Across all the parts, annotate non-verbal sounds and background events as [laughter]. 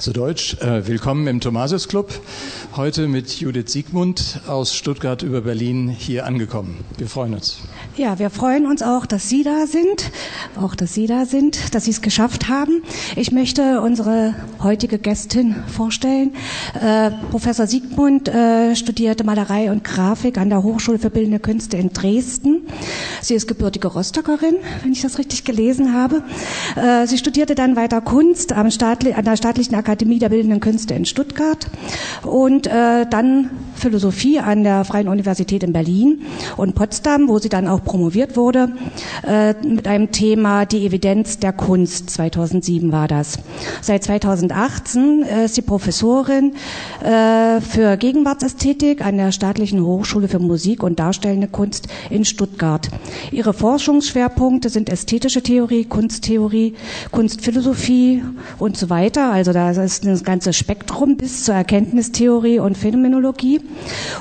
Zu Deutsch, äh, willkommen im Thomasius Club. Heute mit Judith Siegmund aus Stuttgart über Berlin hier angekommen. Wir freuen uns. Ja, wir freuen uns auch, dass Sie da sind, auch dass Sie da sind, dass Sie es geschafft haben. Ich möchte unsere heutige Gästin vorstellen. Äh, Professor Siegmund äh, studierte Malerei und Grafik an der Hochschule für Bildende Künste in Dresden. Sie ist gebürtige Rostockerin, wenn ich das richtig gelesen habe. Äh, sie studierte dann weiter Kunst am an der Staatlichen Akademie der Bildenden Künste in Stuttgart und äh, dann Philosophie an der Freien Universität in Berlin und Potsdam, wo sie dann auch promoviert wurde, äh, mit einem Thema Die Evidenz der Kunst. 2007 war das. Seit 2018 äh, ist sie Professorin äh, für Gegenwartsästhetik an der Staatlichen Hochschule für Musik und Darstellende Kunst in Stuttgart. Ihre Forschungsschwerpunkte sind ästhetische Theorie, Kunsttheorie, Kunstphilosophie und so weiter. Also da ist das ganze Spektrum bis zur Erkenntnistheorie und Phänomenologie.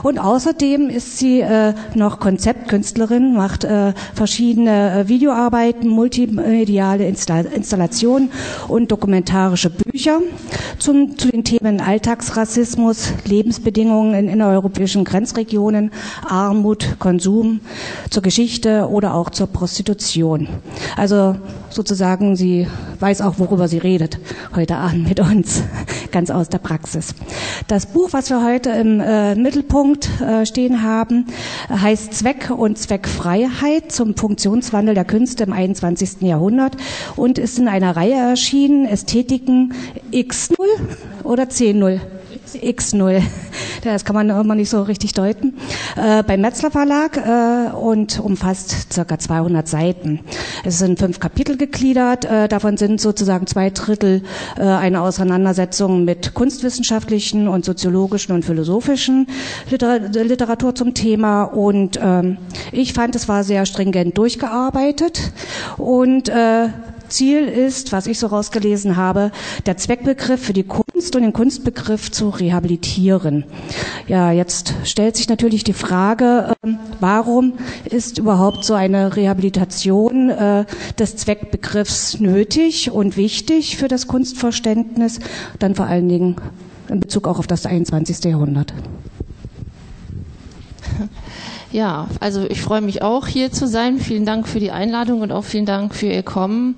Und außerdem ist sie äh, noch Konzeptkünstlerin, macht äh, verschiedene äh, Videoarbeiten, multimediale Insta Installationen und dokumentarische Bücher zum, zu den Themen Alltagsrassismus, Lebensbedingungen in innereuropäischen Grenzregionen, Armut, Konsum, zur Geschichte oder auch zur Prostitution. Also sozusagen, sie weiß auch, worüber sie redet heute Abend mit uns, [laughs] ganz aus der Praxis. Das Buch, was wir heute im äh, Mittelpunkt äh, stehen haben, heißt Zweck und Zweckfreiheit zum Funktionswandel der Künste im 21. Jahrhundert und ist in einer Reihe erschienen, Ästhetiken X0 oder C0. X0. Das kann man immer nicht so richtig deuten. Äh, beim Metzler Verlag äh, und umfasst circa 200 Seiten. Es sind fünf Kapitel gegliedert. Äh, davon sind sozusagen zwei Drittel äh, eine Auseinandersetzung mit kunstwissenschaftlichen und soziologischen und philosophischen Liter Literatur zum Thema. Und ähm, ich fand, es war sehr stringent durchgearbeitet und äh, Ziel ist, was ich so rausgelesen habe, der Zweckbegriff für die Kunst und den Kunstbegriff zu rehabilitieren. Ja, jetzt stellt sich natürlich die Frage, äh, warum ist überhaupt so eine Rehabilitation äh, des Zweckbegriffs nötig und wichtig für das Kunstverständnis, dann vor allen Dingen in Bezug auch auf das 21. Jahrhundert. [laughs] Ja, also ich freue mich auch hier zu sein. Vielen Dank für die Einladung und auch vielen Dank für Ihr Kommen.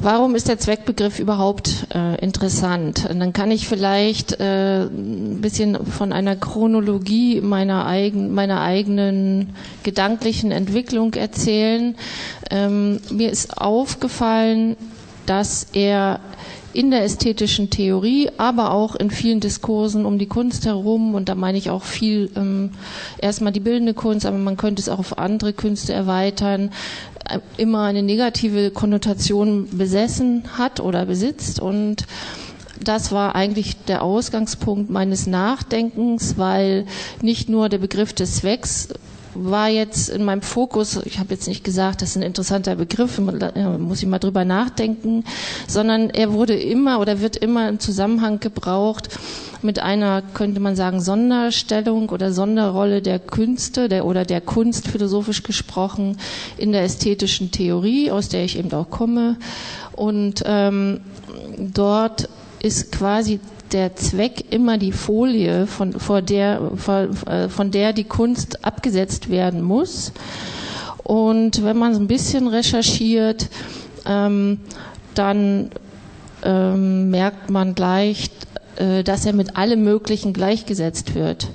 Warum ist der Zweckbegriff überhaupt äh, interessant? Und dann kann ich vielleicht äh, ein bisschen von einer Chronologie meiner, eigen, meiner eigenen gedanklichen Entwicklung erzählen. Ähm, mir ist aufgefallen, dass er in der ästhetischen Theorie, aber auch in vielen Diskursen um die Kunst herum. Und da meine ich auch viel ähm, erstmal die bildende Kunst, aber man könnte es auch auf andere Künste erweitern, äh, immer eine negative Konnotation besessen hat oder besitzt. Und das war eigentlich der Ausgangspunkt meines Nachdenkens, weil nicht nur der Begriff des Zwecks war jetzt in meinem Fokus, ich habe jetzt nicht gesagt, das ist ein interessanter Begriff, muss ich mal drüber nachdenken, sondern er wurde immer oder wird immer im Zusammenhang gebraucht mit einer, könnte man sagen, Sonderstellung oder Sonderrolle der Künste der, oder der Kunst philosophisch gesprochen in der ästhetischen Theorie, aus der ich eben auch komme. Und ähm, dort ist quasi der Zweck immer die Folie, von, vor der, äh, von der die Kunst abgesetzt werden muss. Und wenn man so ein bisschen recherchiert, ähm, dann ähm, merkt man gleich, äh, dass er mit allem Möglichen gleichgesetzt wird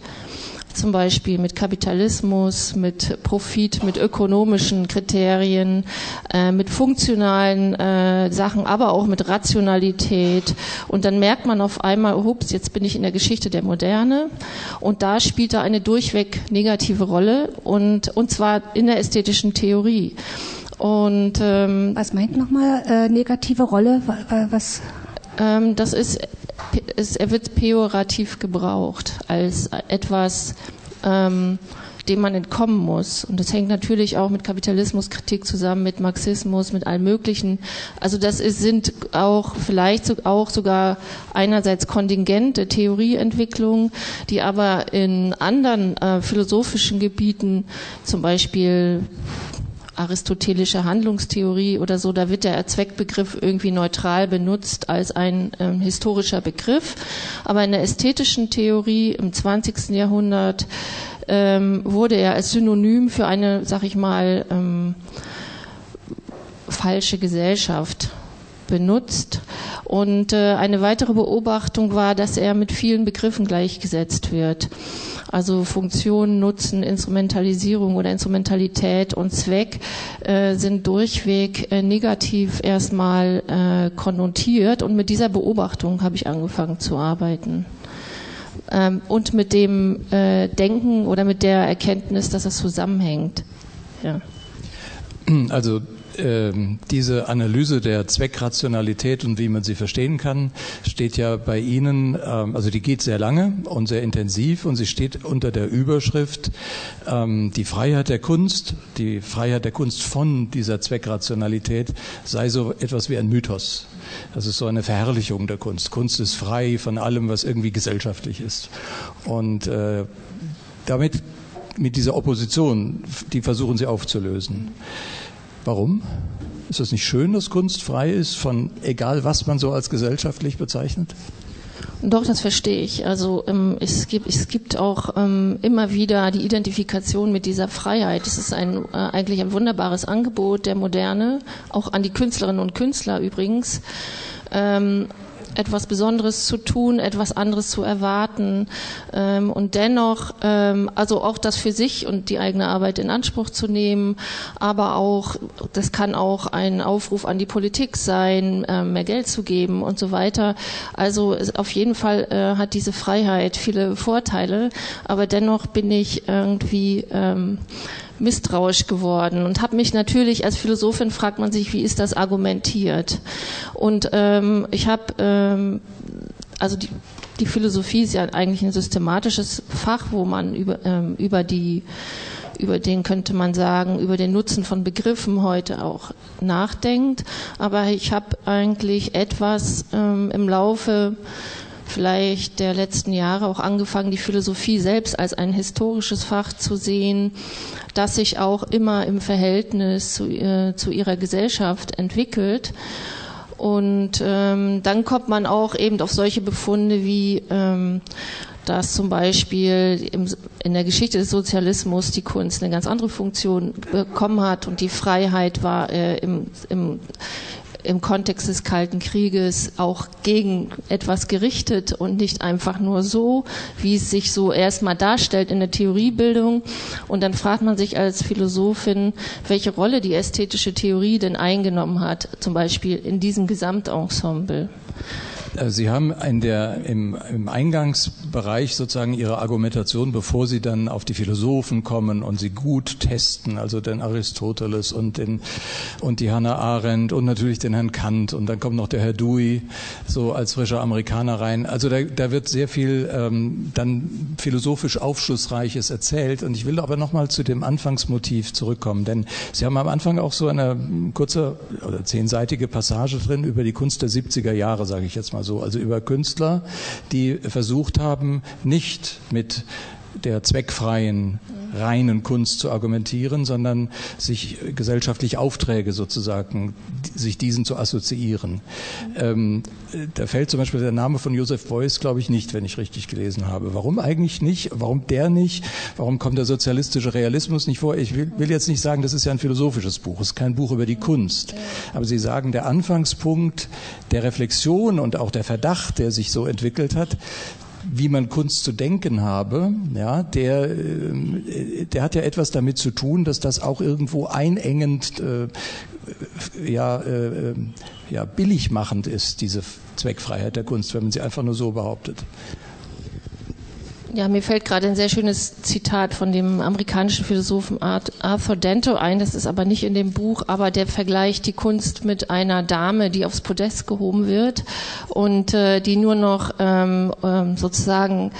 zum Beispiel mit Kapitalismus, mit Profit, mit ökonomischen Kriterien, äh, mit funktionalen äh, Sachen, aber auch mit Rationalität. Und dann merkt man auf einmal, hups, jetzt bin ich in der Geschichte der Moderne. Und da spielt er eine durchweg negative Rolle und, und zwar in der ästhetischen Theorie. Und ähm, was meint nochmal äh, negative Rolle? Was Ähm, das ist, ist, er wird pejorativ gebraucht als etwas, ähm, dem man entkommen muss. Und das hängt natürlich auch mit Kapitalismuskritik zusammen, mit Marxismus, mit allem Möglichen. Also das ist, sind auch vielleicht auch sogar einerseits kontingente Theorieentwicklungen, die aber in anderen äh, philosophischen Gebieten, zum Beispiel aristotelische Handlungstheorie oder so, da wird der Zweckbegriff irgendwie neutral benutzt als ein ähm, historischer Begriff. Aber in der ästhetischen Theorie im 20. Jahrhundert ähm, wurde er als Synonym für eine, sag ich mal, ähm, falsche Gesellschaft benutzt. Und äh, eine weitere Beobachtung war, dass er mit vielen Begriffen gleichgesetzt wird. Also Funktion, Nutzen, Instrumentalisierung oder Instrumentalität und Zweck äh, sind durchweg äh, negativ erstmal äh, konnotiert. Und mit dieser Beobachtung habe ich angefangen zu arbeiten ähm, und mit dem äh, Denken oder mit der Erkenntnis, dass es zusammenhängt. Ja. Also diese Analyse der Zweckrationalität und wie man sie verstehen kann, steht ja bei Ihnen, ähm, also die geht sehr lange und sehr intensiv und sie steht unter der Überschrift ähm, die Freiheit der Kunst, die Freiheit der Kunst von dieser Zweckrationalität sei so etwas wie ein Mythos. Das ist so eine Verherrlichung der Kunst. Kunst ist frei von allem, was irgendwie gesellschaftlich ist. Und äh, damit, mit dieser Opposition, die versuchen sie aufzulösen. Warum? Ist das nicht schön, dass Kunst frei ist von egal, was man so als gesellschaftlich bezeichnet? Doch, das verstehe ich. Also ähm, es, gibt, es gibt auch ähm, immer wieder die Identifikation mit dieser Freiheit. Es ist ein, äh, eigentlich ein wunderbares Angebot der Moderne, auch an die Künstlerinnen und Künstler übrigens. Ähm, etwas Besonderes zu tun, etwas anderes zu erwarten ähm, und dennoch, ähm, also auch das für sich und die eigene Arbeit in Anspruch zu nehmen, aber auch, das kann auch ein Aufruf an die Politik sein, äh, mehr Geld zu geben und so weiter. Also auf jeden Fall äh, hat diese Freiheit viele Vorteile, aber dennoch bin ich irgendwie ähm, misstrauisch geworden und habe mich natürlich als Philosophin fragt man sich, wie ist das argumentiert? Und ähm, ich habe ähm, also die, die Philosophie ist ja eigentlich ein systematisches Fach, wo man über, ähm, über die über den könnte man sagen, über den Nutzen von Begriffen heute auch nachdenkt. Aber ich habe eigentlich etwas ähm, im Laufe vielleicht der letzten Jahre auch angefangen, die Philosophie selbst als ein historisches Fach zu sehen, das sich auch immer im Verhältnis zu, äh, zu ihrer Gesellschaft entwickelt. Und ähm, dann kommt man auch eben auf solche Befunde wie ähm, dass zum Beispiel im, in der Geschichte des Sozialismus die Kunst eine ganz andere Funktion bekommen hat und die Freiheit war äh, im, im im Kontext des Kalten Krieges auch gegen etwas gerichtet und nicht einfach nur so, wie es sich so erstmal darstellt in der Theoriebildung. Und dann fragt man sich als Philosophin, welche Rolle die ästhetische Theorie denn eingenommen hat, zum Beispiel in diesem Gesamtensemble. Äh, Sie haben in der, im, im Eingangsbereich sozusagen Ihre Argumentation, bevor Sie dann auf die Philosophen kommen und sie gut testen, also den Aristoteles und, den, und die Hannah Arendt und natürlich den Herrn Kant und dann kommt noch der Herr Dewey so als frischer Amerikaner rein. Also da, da wird sehr viel ähm, dann philosophisch Aufschlussreiches erzählt und ich will aber nochmal zu dem Anfangsmotiv zurückkommen, denn Sie haben am Anfang auch so eine kurze oder zehnseitige Passage drin über die Kunst der 70er Jahre, sage ich jetzt mal so, also über Künstler, die versucht haben, nicht mit der zweckfreien reinen Kunst zu argumentieren, sondern sich gesellschaftliche Aufträge sozusagen, sich diesen zu assoziieren. Ähm, da fällt zum Beispiel der Name von Joseph Beuys, glaube ich, nicht, wenn ich richtig gelesen habe. Warum eigentlich nicht? Warum der nicht? Warum kommt der sozialistische Realismus nicht vor? Ich will, will jetzt nicht sagen, das ist ja ein philosophisches Buch, es ist kein Buch über die Kunst. Aber Sie sagen, der Anfangspunkt der Reflexion und auch der Verdacht, der sich so entwickelt hat, wie man Kunst zu denken habe, ja, der, äh, der hat ja etwas damit zu tun, dass das auch irgendwo einengend, äh, ja, äh, ja, billigmachend ist, diese Zweckfreiheit der Kunst, wenn man sie einfach nur so behauptet. Ja, mir fällt gerade ein sehr schönes Zitat von dem amerikanischen Philosophen Arthur Dento ein. Das ist aber nicht in dem Buch, aber der vergleicht die Kunst mit einer Dame, die aufs Podest gehoben wird und äh, die nur noch ähm, ähm, sozusagen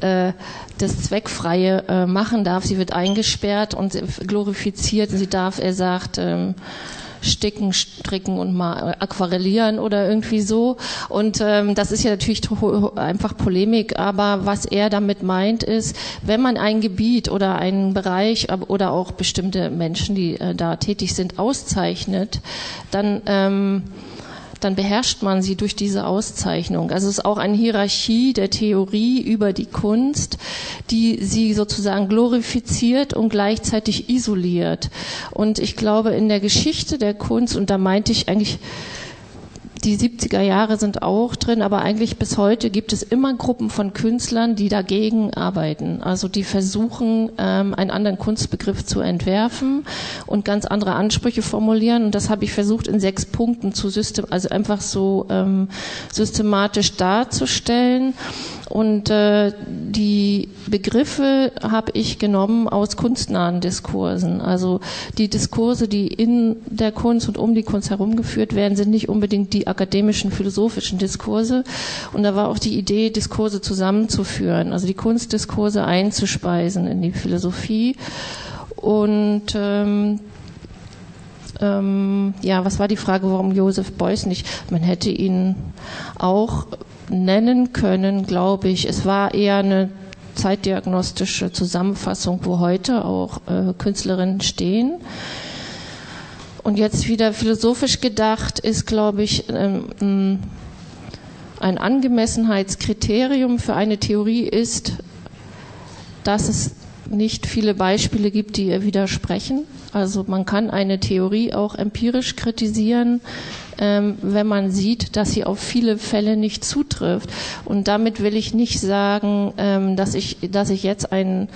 äh, das Zweckfreie äh, machen darf. Sie wird eingesperrt und glorifiziert. Sie darf, er sagt, ähm, sticken, stricken und mal aquarellieren oder irgendwie so. Und ähm, das ist ja natürlich einfach Polemik, aber was er damit meint ist, wenn man ein Gebiet oder einen Bereich oder auch bestimmte Menschen, die äh, da tätig sind, auszeichnet, dann ähm, dann beherrscht man sie durch diese Auszeichnung. Also es ist auch eine Hierarchie der Theorie über die Kunst, die sie sozusagen glorifiziert und gleichzeitig isoliert. Und ich glaube, in der Geschichte der Kunst, und da meinte ich eigentlich die 70er Jahre sind auch drin, aber eigentlich bis heute gibt es immer Gruppen von Künstlern, die dagegen arbeiten. Also die versuchen, ähm, einen anderen Kunstbegriff zu entwerfen und ganz andere Ansprüche formulieren. Und das habe ich versucht in sechs Punkten zu system, also einfach so ähm, systematisch darzustellen. Und äh, die Begriffe habe ich genommen aus kunstnahen Diskursen. Also die Diskurse, die in der Kunst und um die Kunst herumgeführt werden, sind nicht unbedingt die akademischen, philosophischen Diskurse. Und da war auch die Idee, Diskurse zusammenzuführen, also die Kunstdiskurse einzuspeisen in die Philosophie. Und ähm, ähm, ja, was war die Frage, warum Josef Beuys nicht? Man hätte ihn auch nennen können, glaube ich. Es war eher eine zeitdiagnostische Zusammenfassung, wo heute auch äh, Künstlerinnen stehen. Und jetzt wieder philosophisch gedacht ist, glaube ich, ähm, ein Angemessenheitskriterium für eine Theorie ist, dass es nicht viele Beispiele gibt, die ihr widersprechen. Also man kann eine Theorie auch empirisch kritisieren, ähm, wenn man sieht, dass sie auf viele Fälle nicht zutrifft. Und damit will ich nicht sagen, ähm, dass ich, dass ich jetzt ein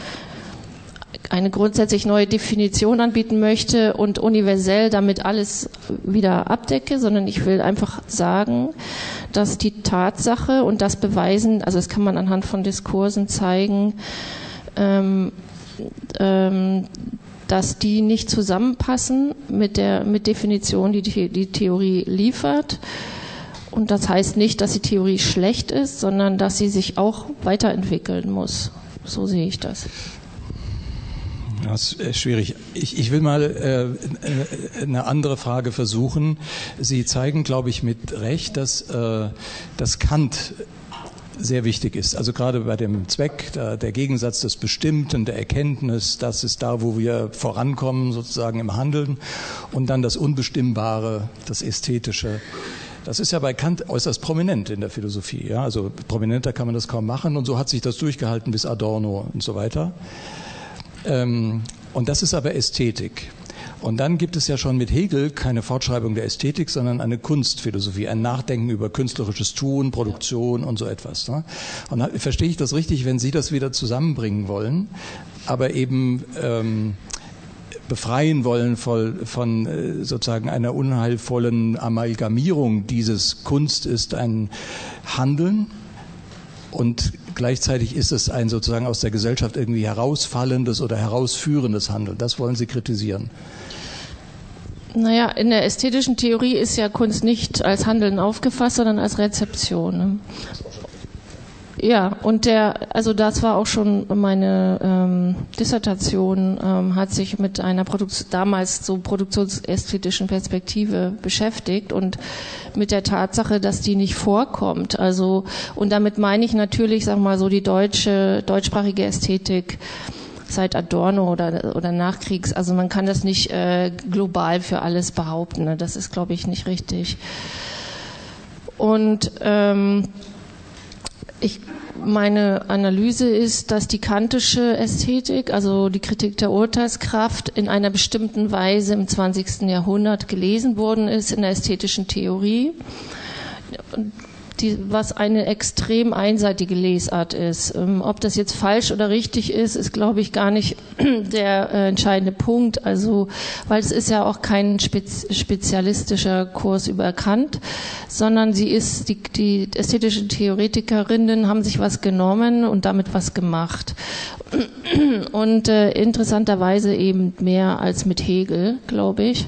eine grundsätzlich neue Definition anbieten möchte und universell damit alles wieder abdecke, sondern ich will einfach sagen, dass die Tatsache und das Beweisen, also das kann man anhand von Diskursen zeigen, ähm, ähm, dass die nicht zusammenpassen mit der mit Definition, die die Theorie liefert. Und das heißt nicht, dass die Theorie schlecht ist, sondern dass sie sich auch weiterentwickeln muss. So sehe ich das. Das ist schwierig. Ich, ich will mal äh, eine andere Frage versuchen. Sie zeigen, glaube ich, mit Recht, dass, äh, dass Kant sehr wichtig ist. Also gerade bei dem Zweck, der, der Gegensatz des Bestimmten, der Erkenntnis, das ist da, wo wir vorankommen, sozusagen im Handeln, und dann das Unbestimmbare, das Ästhetische. Das ist ja bei Kant äußerst prominent in der Philosophie. Ja? Also prominenter kann man das kaum machen und so hat sich das durchgehalten bis Adorno und so weiter. Ähm, und das ist aber Ästhetik. Und dann gibt es ja schon mit Hegel keine Fortschreibung der Ästhetik, sondern eine Kunstphilosophie, ein Nachdenken über künstlerisches Tun, Produktion und so etwas. Ne? Und da, verstehe ich das richtig, wenn Sie das wieder zusammenbringen wollen, aber eben ähm, befreien wollen von, äh, sozusagen einer unheilvollen Amalgamierung dieses Kunst ist ein Handeln und gleichzeitig ist es ein sozusagen aus der Gesellschaft irgendwie herausfallendes oder herausführendes Handeln. Das wollen Sie kritisieren. Naja, in der ästhetischen Theorie ist ja Kunst nicht als Handeln aufgefasst, sondern als Rezeption. Ja, und der, also das war auch schon meine ähm, Dissertation, ähm, hat sich mit einer Produkt damals so produktionsästhetischen Perspektive beschäftigt und mit der Tatsache, dass die nicht vorkommt. Also und damit meine ich natürlich, sag mal so die deutsche deutschsprachige Ästhetik seit Adorno oder, oder Nachkriegs. Also man kann das nicht äh, global für alles behaupten. Ne? Das ist, glaube ich, nicht richtig. Und ähm, ich, meine Analyse ist, dass die kantische Ästhetik, also die Kritik der Urteilskraft, in einer bestimmten Weise im 20. Jahrhundert gelesen worden ist in der ästhetischen Theorie. Die, was eine extrem einseitige Lesart ist. Ähm, ob das jetzt falsch oder richtig ist, ist, glaube ich, gar nicht [clears throat] der äh, entscheidende Punkt. Also, weil es ist ja auch kein spez spezialistischer Kurs über Kant, sondern sie ist, die, die ästhetischen Theoretikerinnen haben sich was genommen und damit was gemacht. Und äh, interessanterweise eben mehr als mit Hegel, glaube ich.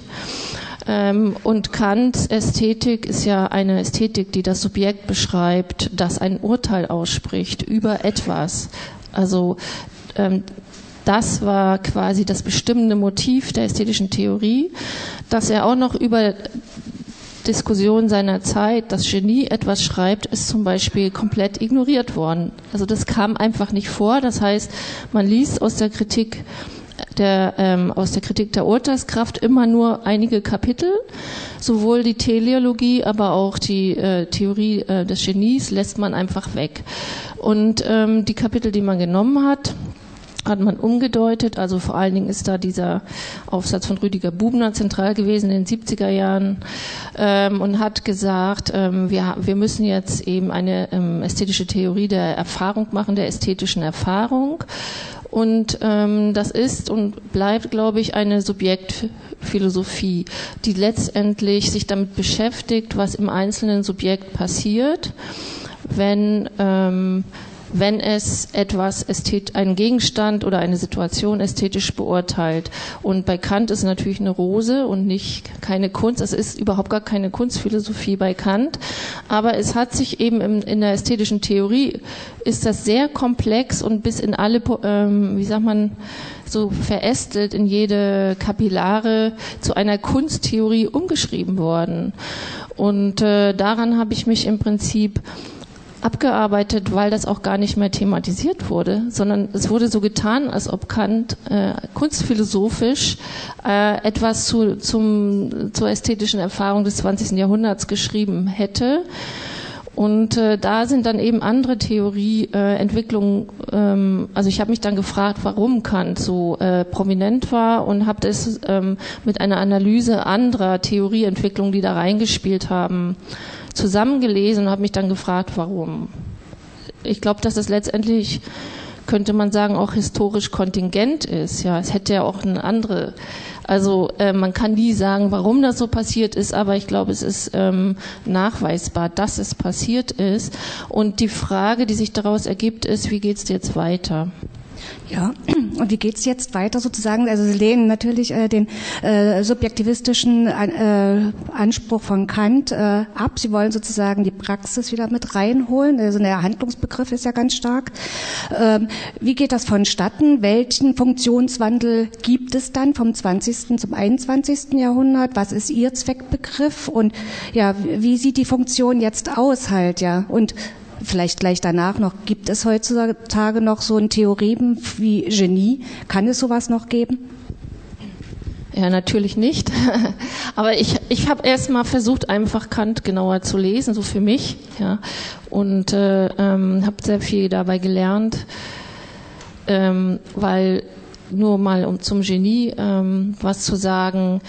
Ähm, und Kants Ästhetik ist ja eine Ästhetik, die das Subjekt beschreibt, das ein Urteil ausspricht über etwas. Also ähm, das war quasi das bestimmende Motiv der ästhetischen Theorie, dass er auch noch über Diskussion seiner Zeit, das Genie etwas schreibt, ist zum Beispiel komplett ignoriert worden. Also das kam einfach nicht vor. Das heißt, man liest aus der Kritik der, ähm, aus der Kritik der Urteilskraft immer nur einige Kapitel. Sowohl die Teleologie, aber auch die äh, Theorie äh, des Genies lässt man einfach weg. Und ähm, die Kapitel, die man genommen hat, hat man umgedeutet. Also vor allen Dingen ist da dieser Aufsatz von Rüdiger Bubner zentral gewesen in den 70er Jahren ähm, und hat gesagt, ähm, wir, wir müssen jetzt eben eine ähm, ästhetische Theorie der Erfahrung machen, der ästhetischen Erfahrung. Und ähm, das ist und bleibt, glaube ich, eine Subjektphilosophie, die letztendlich sich damit beschäftigt, was im einzelnen Subjekt passiert, wenn ähm, wenn es etwas ästhet, einen Gegenstand oder eine Situation ästhetisch beurteilt. Und bei Kant ist natürlich eine Rose und nicht keine Kunst. Es ist überhaupt gar keine Kunstphilosophie bei Kant. Aber es hat sich eben in, in der ästhetischen Theorie ist das sehr komplex und bis in alle, ähm, wie sagt man, so verästelt in jede Kapillare zu einer Kunsttheorie umgeschrieben worden. Und äh, daran habe ich mich im Prinzip abgearbeitet, weil das auch gar nicht mehr thematisiert wurde, sondern es wurde so getan, als ob Kant äh, kunstphilosophisch äh, etwas zu, zum, zur ästhetischen Erfahrung des 20. Jahrhunderts geschrieben hätte. Und äh, da sind dann eben andere Theorieentwicklungen. Äh, ähm, also ich habe mich dann gefragt, warum Kant so äh, prominent war und habe das ähm, mit einer Analyse anderer Theorieentwicklungen, die da reingespielt haben, zusammengelesen und habe mich dann gefragt, warum. Ich glaube, dass es letztendlich könnte man sagen, auch historisch kontingent ist. Ja, es hätte ja auch eine andere. Also äh, man kann nie sagen, warum das so passiert ist, aber ich glaube, es ist ähm, nachweisbar, dass es passiert ist. Und die Frage, die sich daraus ergibt, ist, wie geht es jetzt weiter? Ja, [clears throat] und wie geht's jetzt weiter sozusagen? Also Sie lehnen natürlich äh, den äh, subjektivistischen äh, Anspruch von Kant äh, ab. Sie wollen sozusagen die Praxis wieder mit reinholen. Also der Handlungsbegriff ist ja ganz stark. Ähm, wie geht das vonstatten? Welchen Funktionswandel gibt es dann vom 20. zum 21. Jahrhundert? Was ist Ihr Zweckbegriff? Und ja, wie sieht die Funktion jetzt aus halt, ja? Und vielleicht gleich danach noch, gibt es heutzutage noch so ein Theorem wie Genie? Kann es sowas noch geben? Ja, natürlich nicht. [laughs] Aber ich, ich habe erst mal versucht, einfach Kant genauer zu lesen, so für mich. Ja. Und äh, ähm, habe sehr viel dabei gelernt, ähm, weil nur mal um zum Genie ähm, was zu sagen.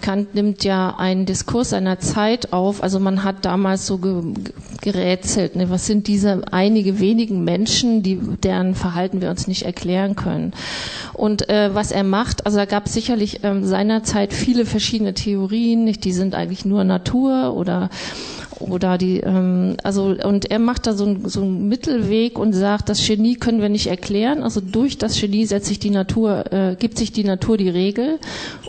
Kant nimmt ja einen Diskurs seiner Zeit auf. Also man hat damals so ge gerätselt, ne? was sind diese einige wenigen Menschen, die, deren Verhalten wir uns nicht erklären können. Und äh, was er macht, also da gab es sicherlich ähm, seinerzeit viele verschiedene Theorien, nicht? die sind eigentlich nur Natur oder oder die, ähm, also und er macht da so, ein, so einen Mittelweg und sagt, das Genie können wir nicht erklären. Also durch das Genie setzt sich die Natur, äh, gibt sich die Natur die Regel.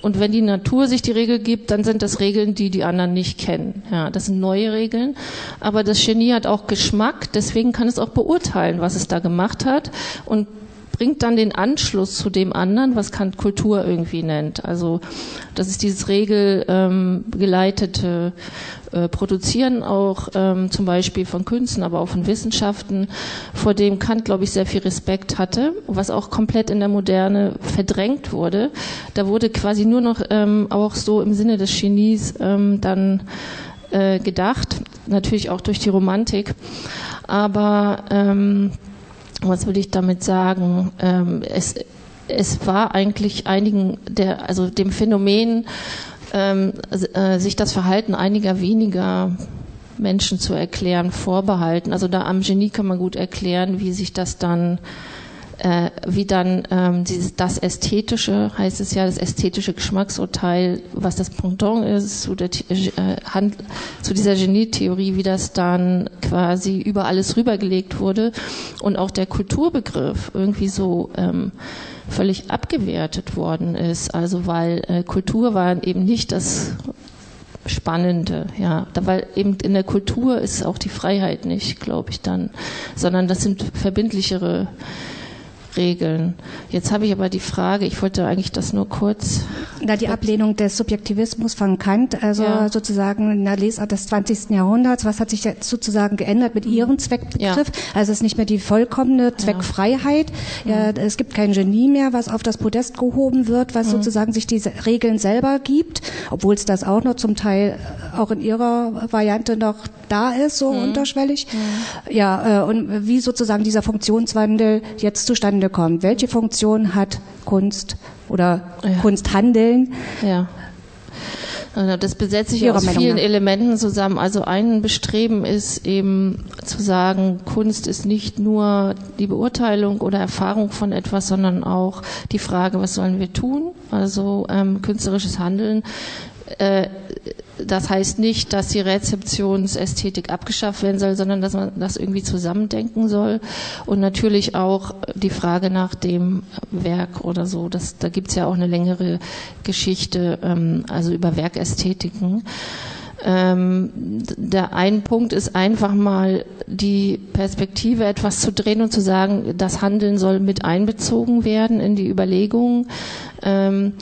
Und wenn die Natur sich die Regel gibt, dann sind das Regeln, die die anderen nicht kennen. Ja, das sind neue Regeln. Aber das Genie hat auch Geschmack, deswegen kann es auch beurteilen, was es da gemacht hat und bringt dann den Anschluss zu dem anderen, was Kant Kultur irgendwie nennt. Also das ist dieses regelgeleitete ähm, äh, Produzieren auch ähm, zum Beispiel von Künsten, aber auch von Wissenschaften, vor dem Kant, glaube ich, sehr viel Respekt hatte, was auch komplett in der Moderne verdrängt wurde. Da wurde quasi nur noch ähm, auch so im Sinne des Genies ähm, dann äh, gedacht, natürlich auch durch die Romantik. Aber ähm, was will ich damit sagen? Ähm, es, es war eigentlich einigen der, also dem Phänomen, ähm, äh, sich das Verhalten einiger weniger Menschen zu erklären, vorbehalten. Also da am Genie kann man gut erklären, wie sich das dann äh, wie dann ähm, dieses, das Ästhetische, heißt es ja, das ästhetische Geschmacksurteil, was das Pendant ist zu, der, äh, Hand, zu dieser Genietheorie, wie das dann quasi über alles rübergelegt wurde und auch der Kulturbegriff irgendwie so ähm, völlig abgewertet worden ist. Also weil äh, Kultur war eben nicht das Spannende, ja, weil eben in der Kultur ist auch die Freiheit nicht, glaube ich dann, sondern das sind verbindlichere regeln. Jetzt habe ich aber die Frage, ich wollte eigentlich das nur kurz. Na, die Ablehnung des Subjektivismus von Kant, also ja. sozusagen in der Lesart des 20. Jahrhunderts, was hat sich jetzt sozusagen geändert mit Ihrem Zweckbegriff? Ja. Also es ist nicht mehr die vollkommene Zweckfreiheit. Ja. ja. es gibt kein Genie mehr, was auf das Podest gehoben wird, was mhm. sozusagen sich diese Regeln selber gibt, obwohl es das auch noch zum Teil auch in Ihrer Variante noch da ist, so mhm. unterschwellig. Mhm. Ja, äh, und wie sozusagen dieser Funktionswandel jetzt zustande kommt. Welche Funktion hat Kunst oder ja. Kunsthandeln? Ja. Also das besetze ich aus vielen Elementen zusammen. Also ein Bestreben ist eben zu sagen, Kunst ist nicht nur die Beurteilung oder Erfahrung von etwas, sondern auch die Frage, was sollen wir tun? Also ähm, künstlerisches Handeln äh, das heißt nicht, dass die Rezeptionsästhetik abgeschafft werden soll, sondern dass man das irgendwie zusammendenken soll. Und natürlich auch die Frage nach dem Werk oder so. Das, da gibt es ja auch eine längere Geschichte, ähm, also über Werkästhetiken. Ähm, der ein Punkt ist einfach mal die Perspektive etwas zu drehen und zu sagen, das Handeln soll mit einbezogen werden in die Überlegungen. Ähm,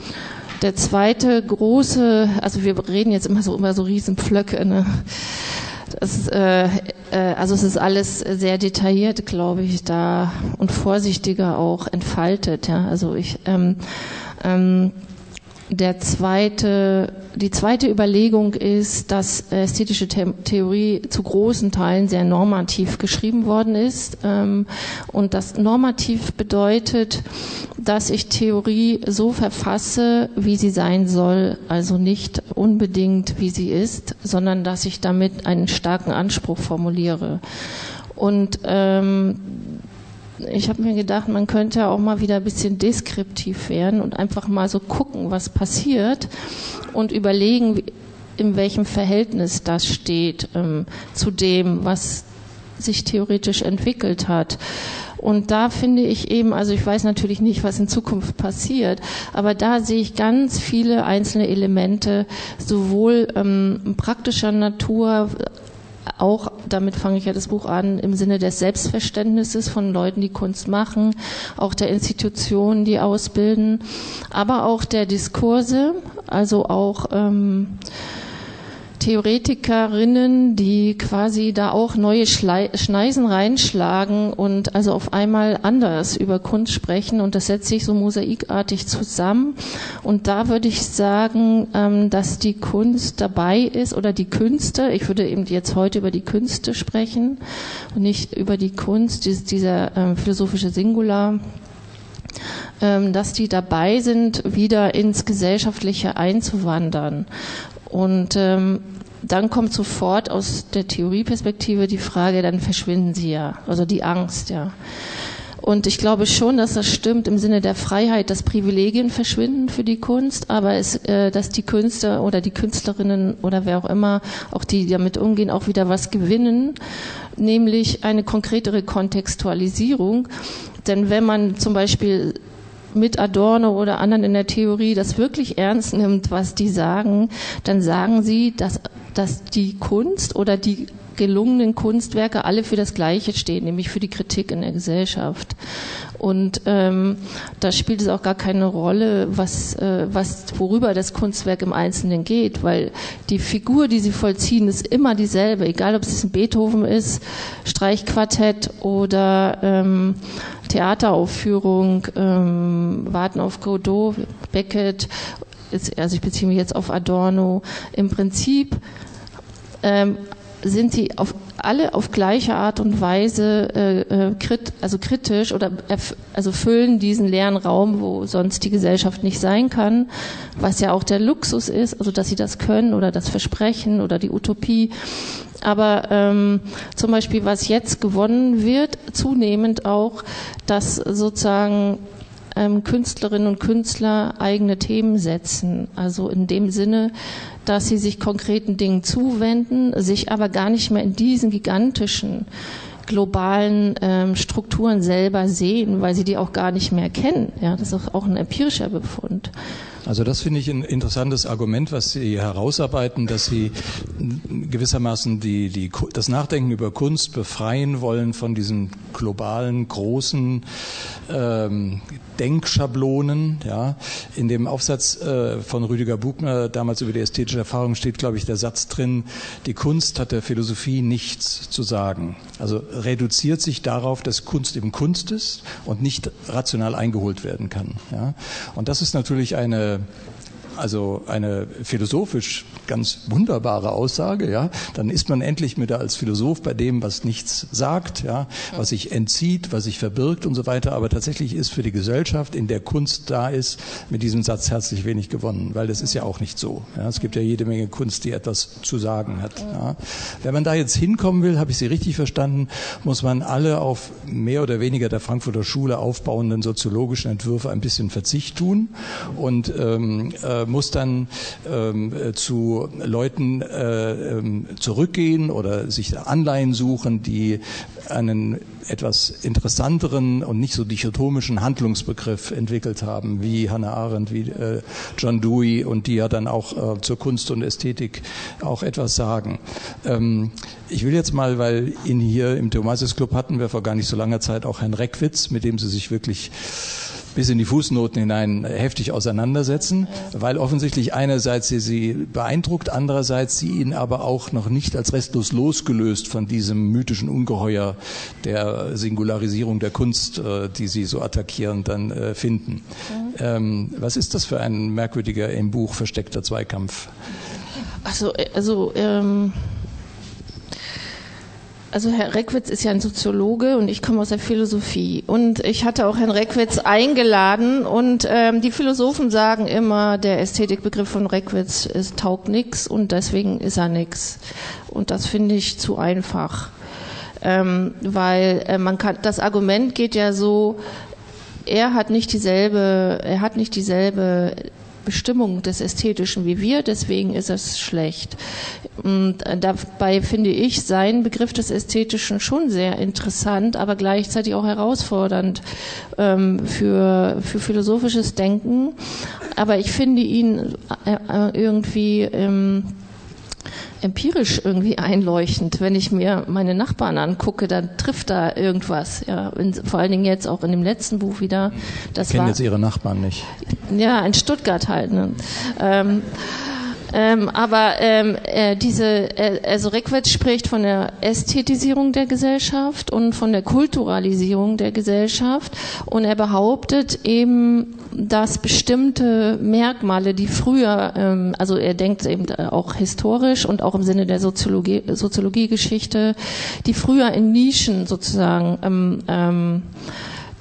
der zweite große, also wir reden jetzt immer so immer so Riesenpflöcke, ne? Das, äh, äh, also es ist alles sehr detailliert, glaube ich, da und vorsichtiger auch entfaltet. Ja, also ich ähm, ähm, der zweite, die zweite Überlegung ist, dass ästhetische Theorie zu großen Teilen sehr normativ geschrieben worden ist. Ähm, und das normativ bedeutet, dass ich Theorie so verfasse, wie sie sein soll, also nicht unbedingt, wie sie ist, sondern dass ich damit einen starken Anspruch formuliere. Und ähm, ich habe mir gedacht, man könnte auch mal wieder ein bisschen deskriptiv werden und einfach mal so gucken, was passiert und überlegen, in welchem Verhältnis das steht ähm, zu dem, was sich theoretisch entwickelt hat. Und da finde ich eben, also ich weiß natürlich nicht, was in Zukunft passiert, aber da sehe ich ganz viele einzelne Elemente, sowohl ähm, praktischer Natur auch, damit fange ich ja das Buch an, im Sinne des Selbstverständnisses von Leuten, die Kunst machen, auch der Institutionen, die ausbilden, aber auch der Diskurse, also auch ähm, Theoretikerinnen, die quasi da auch neue Schlei Schneisen reinschlagen und also auf einmal anders über Kunst sprechen und das setzt sich so mosaikartig zusammen. Und da würde ich sagen, ähm, dass die Kunst dabei ist oder die Künste, ich würde eben jetzt heute über die Künste sprechen und nicht über die Kunst, dieser ähm, philosophische Singular ähm, dass die dabei sind, wieder ins Gesellschaftliche einzuwandern. Und ähm, dann kommt sofort aus der Theorieperspektive die Frage, dann verschwinden sie ja, also die Angst, ja. Und ich glaube schon, dass das stimmt im Sinne der Freiheit, dass Privilegien verschwinden für die Kunst, aber es, äh, dass die Künstler oder die Künstlerinnen oder wer auch immer, auch die damit umgehen, auch wieder was gewinnen, nämlich eine konkretere Kontextualisierung. Denn wenn man zum Beispiel mit Adorno oder anderen in der Theorie das wirklich ernst nimmt, was die sagen, dann sagen sie, dass, dass die Kunst oder die gelungenen Kunstwerke alle für das Gleiche stehen, nämlich für die Kritik in der Gesellschaft. Und ähm, da spielt es auch gar keine Rolle, was, äh, was, worüber das Kunstwerk im Einzelnen geht, weil die Figur, die sie vollziehen, ist immer dieselbe, egal ob es ein Beethoven ist, Streichquartett oder ähm, Theateraufführung, ähm, Warten auf Godot, Beckett, also ich beziehe mich jetzt auf Adorno. Im Prinzip ähm, sind sie auf alle auf gleiche Art und Weise äh, äh krit, also kritisch oder also füllen diesen leeren Raum, wo sonst die Gesellschaft nicht sein kann, was ja auch der Luxus ist, also dass sie das können oder das Versprechen oder die Utopie. Aber ähm, zum Beispiel, was jetzt gewonnen wird, zunehmend auch, dass sozusagen ähm, Künstlerinnen und Künstler eigene Themen setzen. Also in dem Sinne, dass sie sich konkreten Dingen zuwenden, sich aber gar nicht mehr in diesen gigantischen globalen ähm, Strukturen selber sehen, weil sie die auch gar nicht mehr kennen. Ja, das ist auch ein empirischer Befund. Also das finde ich ein interessantes Argument, was Sie herausarbeiten, dass Sie gewissermaßen die, die, das Nachdenken über Kunst befreien wollen von diesen globalen, großen ähm, Denkschablonen. Ja. In dem Aufsatz äh, von Rüdiger Buchner damals über die ästhetische Erfahrung steht, glaube ich, der Satz drin, die Kunst hat der Philosophie nichts zu sagen. Also reduziert sich darauf, dass Kunst eben Kunst ist und nicht rational eingeholt werden kann. Ja. Und das ist natürlich eine uh, also eine philosophisch ganz wunderbare Aussage, ja, dann ist man endlich mit als Philosoph bei dem, was nichts sagt, ja, was sich entzieht, was sich verbirgt und so weiter. Aber tatsächlich ist für die Gesellschaft, in der Kunst da ist, mit diesem Satz herzlich wenig gewonnen, weil das ist ja auch nicht so. Ja. Es gibt ja jede Menge Kunst, die etwas zu sagen hat. Ja. Wenn man da jetzt hinkommen will, habe ich Sie richtig verstanden, muss man alle auf mehr oder weniger der Frankfurter Schule aufbauenden soziologischen Entwürfe ein bisschen Verzicht tun und ähm, äh, muss dann ähm, zu Leuten äh, ähm, zurückgehen oder sich Anleihen suchen, die einen etwas interessanteren und nicht so dichotomischen Handlungsbegriff entwickelt haben, wie Hannah Arendt, wie äh, John Dewey und die ja dann auch äh, zur Kunst und Ästhetik auch etwas sagen. Ähm, ich will jetzt mal, weil ihn hier im Thomasis Club hatten wir vor gar nicht so langer Zeit auch Herrn Reckwitz, mit dem Sie sich wirklich bis in die Fußnoten hinein heftig auseinandersetzen, weil offensichtlich einerseits sie sie beeindruckt, andererseits sie ihn aber auch noch nicht als restlos losgelöst von diesem mythischen Ungeheuer der Singularisierung der Kunst, äh, die sie so attackieren, dann äh, finden. Mhm. Was ist das für ein merkwürdiger im Buch versteckter Zweikampf? Also, also ähm also Herr Reckwitz ist ja ein Soziologe und ich komme aus der Philosophie. Und ich hatte auch Herrn Reckwitz eingeladen und ähm, die Philosophen sagen immer, der Ästhetikbegriff von Reckwitz ist, taugt nix und deswegen ist er nix. Und das finde ich zu einfach. Ähm, weil äh, man kann, das Argument geht ja so, er hat nicht dieselbe, er hat nicht dieselbe Bestimmung des Ästhetischen wie wir, deswegen ist es schlecht. Und dabei finde ich seinen Begriff des Ästhetischen schon sehr interessant, aber gleichzeitig auch herausfordernd ähm, für, für philosophisches Denken. Aber ich finde ihn äh, äh irgendwie ähm, empirisch irgendwie einleuchtend. Wenn ich mir meine Nachbarn angucke, dann trifft da irgendwas. Ja, in, vor allen Dingen jetzt auch in dem letzten Buch wieder. Das ich kenne jetzt Ihre Nachbarn nicht. Ja, in Stuttgart halt. Ne? Ähm, ähm, aber ähm, äh, diese, äh, also Reckwitz spricht von der Ästhetisierung der Gesellschaft und von der Kulturalisierung der Gesellschaft. Und er behauptet eben, dass bestimmte Merkmale, die früher, ähm, also er denkt eben auch historisch und auch im Sinne der Soziologie, Soziologiegeschichte, die früher in Nischen sozusagen ähm, ähm,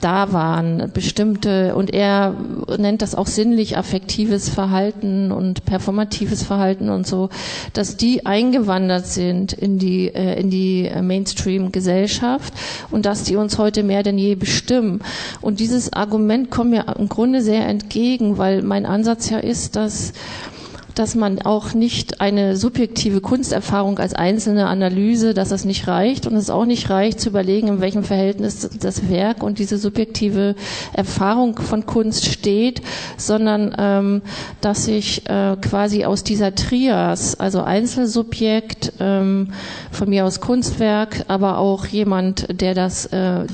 da waren, bestimmte, und er nennt das auch sinnlich-affektives Verhalten und performatives Verhalten und so, dass die eingewandert sind in die, äh, in die Mainstream-Gesellschaft und dass die uns heute mehr denn je bestimmen. Und dieses Argument kommt mir im Grunde sehr entgegen, weil mein Ansatz ja ist, dass dass man auch nicht eine subjektive Kunsterfahrung als einzelne Analyse, dass das nicht reicht. Und es auch nicht reicht zu überlegen, in welchem Verhältnis das Werk und diese subjektive Erfahrung von Kunst steht, sondern ähm, dass sich äh, quasi aus dieser Trias, also Einzelsubjekt, ähm, von mir aus Kunstwerk, aber auch jemand, der das äh,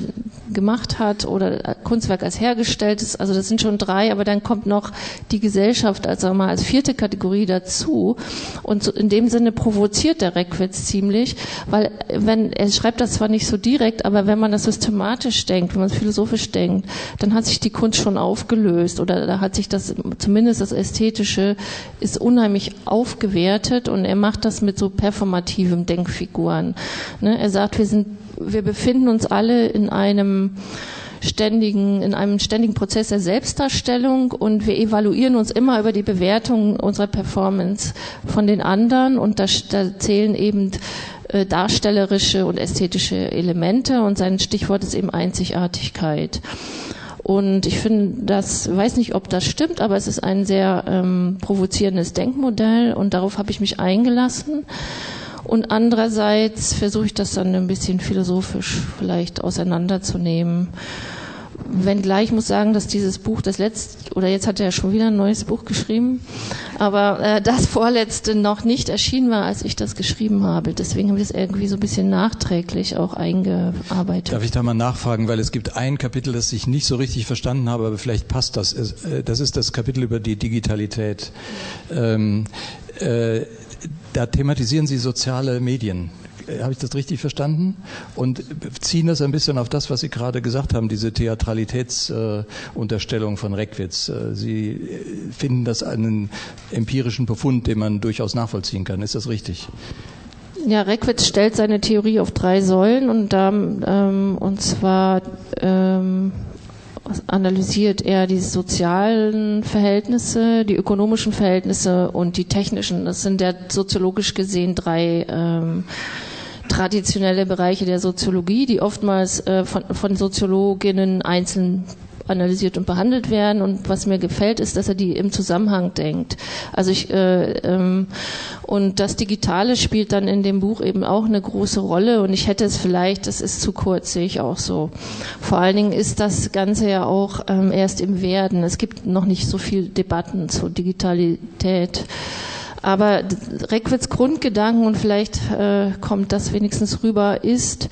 gemacht hat oder Kunstwerk als hergestellt ist. Also das sind schon drei, aber dann kommt noch die Gesellschaft als, sagen wir mal, als vierte Kategorie dazu. Und in dem Sinne provoziert der Reckwitz ziemlich, weil wenn, er schreibt das zwar nicht so direkt, aber wenn man das systematisch denkt, wenn man es philosophisch denkt, dann hat sich die Kunst schon aufgelöst oder da hat sich das, zumindest das Ästhetische, ist unheimlich aufgewertet und er macht das mit so performativen Denkfiguren. Ne? Er sagt, wir sind wir befinden uns alle in einem ständigen, in einem ständigen Prozess der Selbstdarstellung und wir evaluieren uns immer über die Bewertung unserer Performance von den anderen und da, da zählen eben äh, darstellerische und ästhetische Elemente und sein Stichwort ist eben Einzigartigkeit. Und ich finde, das weiß nicht, ob das stimmt, aber es ist ein sehr ähm, provozierendes Denkmodell und darauf habe ich mich eingelassen. Und andererseits versuche ich das dann ein bisschen philosophisch vielleicht auseinanderzunehmen. Wenngleich muss sagen, dass dieses Buch, das letzte, oder jetzt hat er ja schon wieder ein neues Buch geschrieben, aber äh, das vorletzte noch nicht erschienen war, als ich das geschrieben habe. Deswegen habe ich das irgendwie so ein bisschen nachträglich auch eingearbeitet. Darf ich da mal nachfragen, weil es gibt ein Kapitel, das ich nicht so richtig verstanden habe, aber vielleicht passt das. Äh, das ist das Kapitel über die Digitalität. Ähm, äh, da thematisieren Sie soziale Medien. Äh, habe ich das richtig verstanden? Und ziehen das ein bisschen auf das, was Sie gerade gesagt haben, diese Theatralitätsunterstellung äh, von Reckwitz. Äh, Sie äh, finden das einen empirischen Befund, den man durchaus nachvollziehen kann. Ist das richtig? Ja, Reckwitz stellt seine Theorie auf drei Säulen und, ähm, und zwar ähm, analysiert er die sozialen Verhältnisse, die ökonomischen Verhältnisse und die technischen. Das sind ja soziologisch gesehen drei ähm, traditionelle Bereiche der Soziologie, die oftmals äh, von, von Soziologinnen einzeln analysiert und behandelt werden. Und was mir gefällt, ist, dass er die im Zusammenhang denkt. Also ich äh, ähm, und das Digitale spielt dann in dem Buch eben auch eine große Rolle. Und ich hätte es vielleicht, das ist zu kurz, sehe ich auch so. Vor allen Dingen ist das Ganze ja auch ähm, erst im Werden. Es gibt noch nicht so viel Debatten zur Digitalität. Aber Reckwitz Grundgedanken, und vielleicht äh, kommt das wenigstens rüber, ist,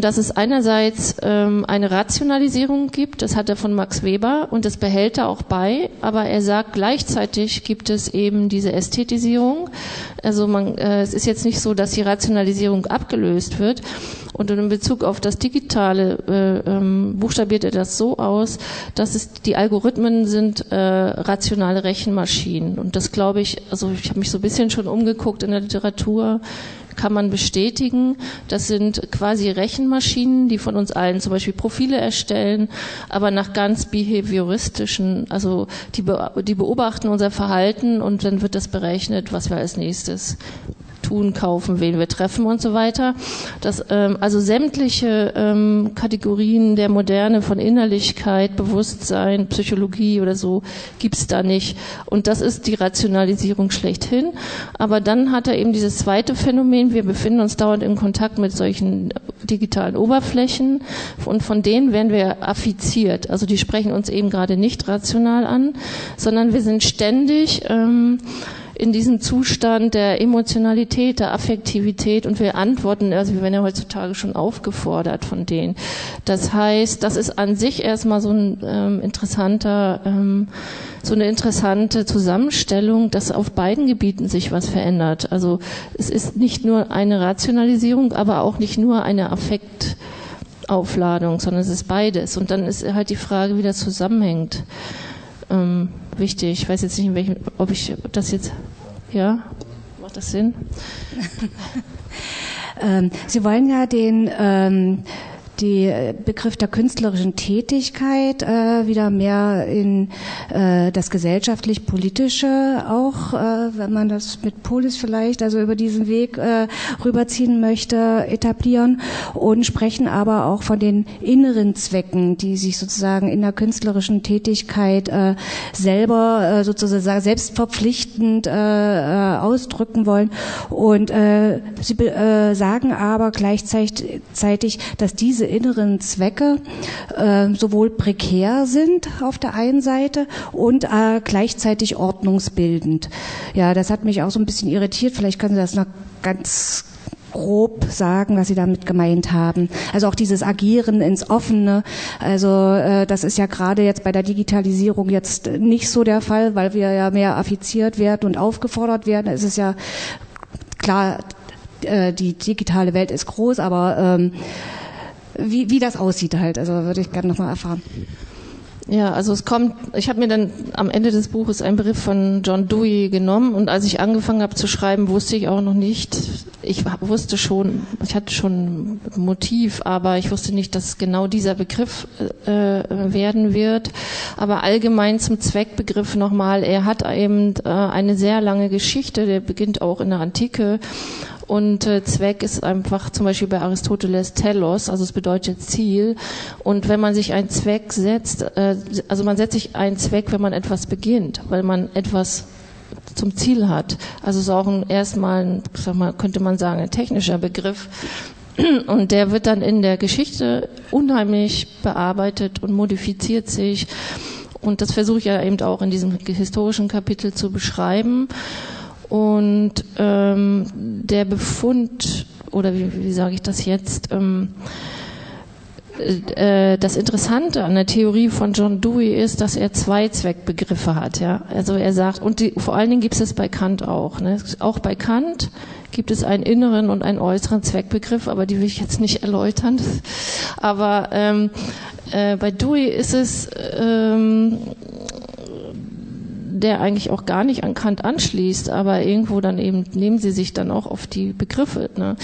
dass es einerseits ähm, eine Rationalisierung gibt, das hat er von Max Weber und das behält er auch bei, aber er sagt gleichzeitig gibt es eben diese Ästhetisierung. Also man, äh, es ist jetzt nicht so, dass die Rationalisierung abgelöst wird. Und in Bezug auf das Digitale äh, ähm, buchstabiert er das so aus, dass es die Algorithmen sind äh, rationale Rechenmaschinen. Und das glaube ich, also ich habe mich so ein bisschen schon umgeguckt in der Literatur kann man bestätigen. Das sind quasi Rechenmaschinen, die von uns allen zum Beispiel Profile erstellen, aber nach ganz behavioristischen, also die, die beobachten unser Verhalten und dann wird das berechnet, was wir als nächstes tun, kaufen, wen wir treffen und so weiter. Das, ähm, also sämtliche ähm, Kategorien der Moderne von Innerlichkeit, Bewusstsein, Psychologie oder so gibt's da nicht. Und das ist die Rationalisierung schlechthin. Aber dann hat er eben dieses zweite Phänomen, wir befinden uns dauernd in Kontakt mit solchen digitalen Oberflächen und von denen werden wir affiziert. Also die sprechen uns eben gerade nicht rational an, sondern wir sind ständig ähm, in diesem Zustand der Emotionalität, der Affektivität und wir antworten, also wir werden ja heutzutage schon aufgefordert von denen. Das heißt, das ist an sich erstmal so ein ähm, interessanter, ähm, so eine interessante Zusammenstellung, dass auf beiden Gebieten sich was verändert. Also es ist nicht nur eine Rationalisierung, aber auch nicht nur eine Affektaufladung, sondern es ist beides. Und dann ist halt die Frage, wie das zusammenhängt. Ähm, wichtig. Ich weiß jetzt nicht, in welchem, ob ich das jetzt, ja, macht das Sinn? [laughs] ähm, Sie wollen ja den ähm, die Begriff der künstlerischen Tätigkeit äh, wieder mehr in äh, das gesellschaftlich-politische auch, äh, wenn man das mit Polis vielleicht, also über diesen Weg äh, rüberziehen möchte, etablieren und sprechen aber auch von den inneren Zwecken, die sich sozusagen in der künstlerischen Tätigkeit äh, selber äh, sozusagen selbstverpflichtend äh, äh, ausdrücken wollen. Und äh, sie äh, sagen aber gleichzeitig, dass diese diese inneren Zwecke äh, sowohl prekär sind auf der einen Seite und äh, gleichzeitig ordnungsbildend. Ja, das hat mich auch so ein bisschen irritiert. Vielleicht können Sie das noch ganz grob sagen, was Sie damit gemeint haben. Also auch dieses Agieren ins Offene. Also äh, das ist ja gerade jetzt bei der Digitalisierung jetzt nicht so der Fall, weil wir ja mehr affiziert werden und aufgefordert werden. Es ist ja klar, äh, die digitale Welt ist groß, aber ähm, wie, wie das aussieht halt, also würde ich gerne nochmal erfahren. Ja, also es kommt, ich habe mir dann am Ende des Buches einen Begriff von John Dewey genommen und als ich angefangen habe zu schreiben, wusste ich auch noch nicht, ich wusste schon, ich hatte schon Motiv, aber ich wusste nicht, dass genau dieser Begriff äh, werden wird. Aber allgemein zum Zweckbegriff nochmal, er hat eben äh, eine sehr lange Geschichte, der beginnt auch in der Antike und äh, Zweck ist einfach zum Beispiel bei Aristoteles Telos, also es bedeutet Ziel. Und wenn man sich einen Zweck setzt, äh, also man setzt sich einen Zweck, wenn man etwas beginnt, weil man etwas zum Ziel hat. Also es ist auch ein, erstmal, ein, sag mal, könnte man sagen, ein technischer Begriff. Und der wird dann in der Geschichte unheimlich bearbeitet und modifiziert sich. Und das versuche ich ja eben auch in diesem historischen Kapitel zu beschreiben. Und ähm, der Befund, oder wie, wie sage ich das jetzt, ähm, äh, das Interessante an der Theorie von John Dewey ist, dass er zwei Zweckbegriffe hat. Ja? Also er sagt, und die, vor allen Dingen gibt es das bei Kant auch. Ne? Auch bei Kant gibt es einen inneren und einen äußeren Zweckbegriff, aber die will ich jetzt nicht erläutern. Aber ähm, äh, bei Dewey ist es ähm, der eigentlich auch gar nicht an Kant anschließt, aber irgendwo dann eben nehmen sie sich dann auch auf die Begriffe. Ne?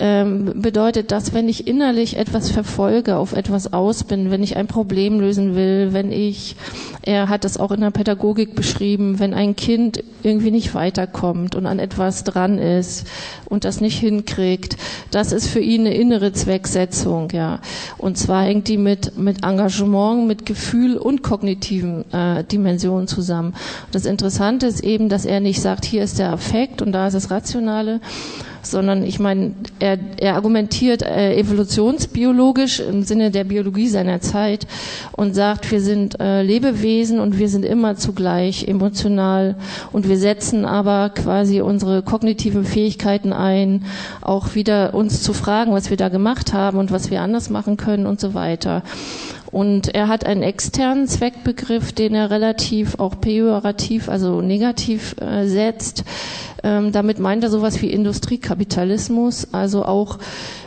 Ähm, bedeutet das, wenn ich innerlich etwas verfolge, auf etwas aus bin, wenn ich ein Problem lösen will, wenn ich, er hat das auch in der Pädagogik beschrieben, wenn ein Kind irgendwie nicht weiterkommt und an etwas dran ist und das nicht hinkriegt, das ist für ihn eine innere Zwecksetzung, ja. Und zwar hängt die mit, mit Engagement, mit Gefühl und kognitiven äh, Dimensionen zusammen. Das Interessante ist eben, dass er nicht sagt, hier ist der Affekt und da ist das Rationale, sondern ich meine, er, er argumentiert äh, evolutionsbiologisch im Sinne der Biologie seiner Zeit und sagt, wir sind äh, Lebewesen und wir sind immer zugleich emotional und wir setzen aber quasi unsere kognitiven Fähigkeiten ein, auch wieder uns zu fragen, was wir da gemacht haben und was wir anders machen können und so weiter. Und er hat einen externen Zweckbegriff, den er relativ auch pejorativ, also negativ äh, setzt. Ähm, damit meint er sowas wie Industriekapitalismus, also auch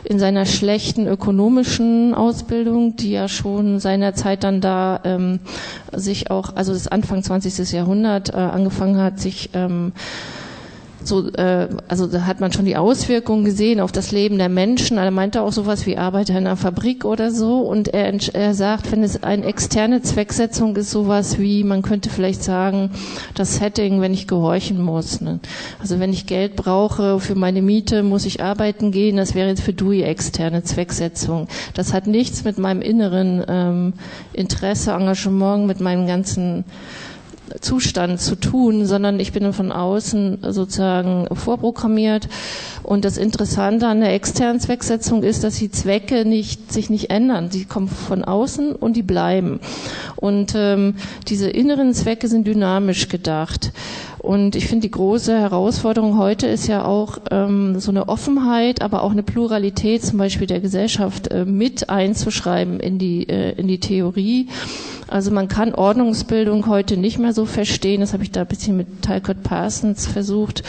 in seiner schlechten ökonomischen Ausbildung, die ja schon seinerzeit dann da ähm, sich auch, also das Anfang 20. Jahrhundert äh, angefangen hat, sich ähm, so, äh, also da hat man schon die Auswirkungen gesehen auf das Leben der Menschen. Er meinte auch sowas wie Arbeiter in einer Fabrik oder so. Und er, er sagt, wenn es eine externe Zwecksetzung ist, sowas wie, man könnte vielleicht sagen, das Setting, wenn ich gehorchen muss. Ne? Also wenn ich Geld brauche für meine Miete, muss ich arbeiten gehen. Das wäre jetzt für Dewey externe Zwecksetzung. Das hat nichts mit meinem inneren ähm, Interesse, Engagement, mit meinem ganzen Zustand zu tun, sondern ich bin von außen sozusagen vorprogrammiert. Und das Interessante an der externen Zwecksetzung ist, dass die Zwecke nicht, sich nicht ändern. Sie kommen von außen und die bleiben. Und ähm, diese inneren Zwecke sind dynamisch gedacht. Und ich finde, die große Herausforderung heute ist ja auch ähm, so eine Offenheit, aber auch eine Pluralität zum Beispiel der Gesellschaft äh, mit einzuschreiben in die, äh, in die Theorie. Also man kann Ordnungsbildung heute nicht mehr so verstehen, das habe ich da ein bisschen mit Talcott Parsons versucht,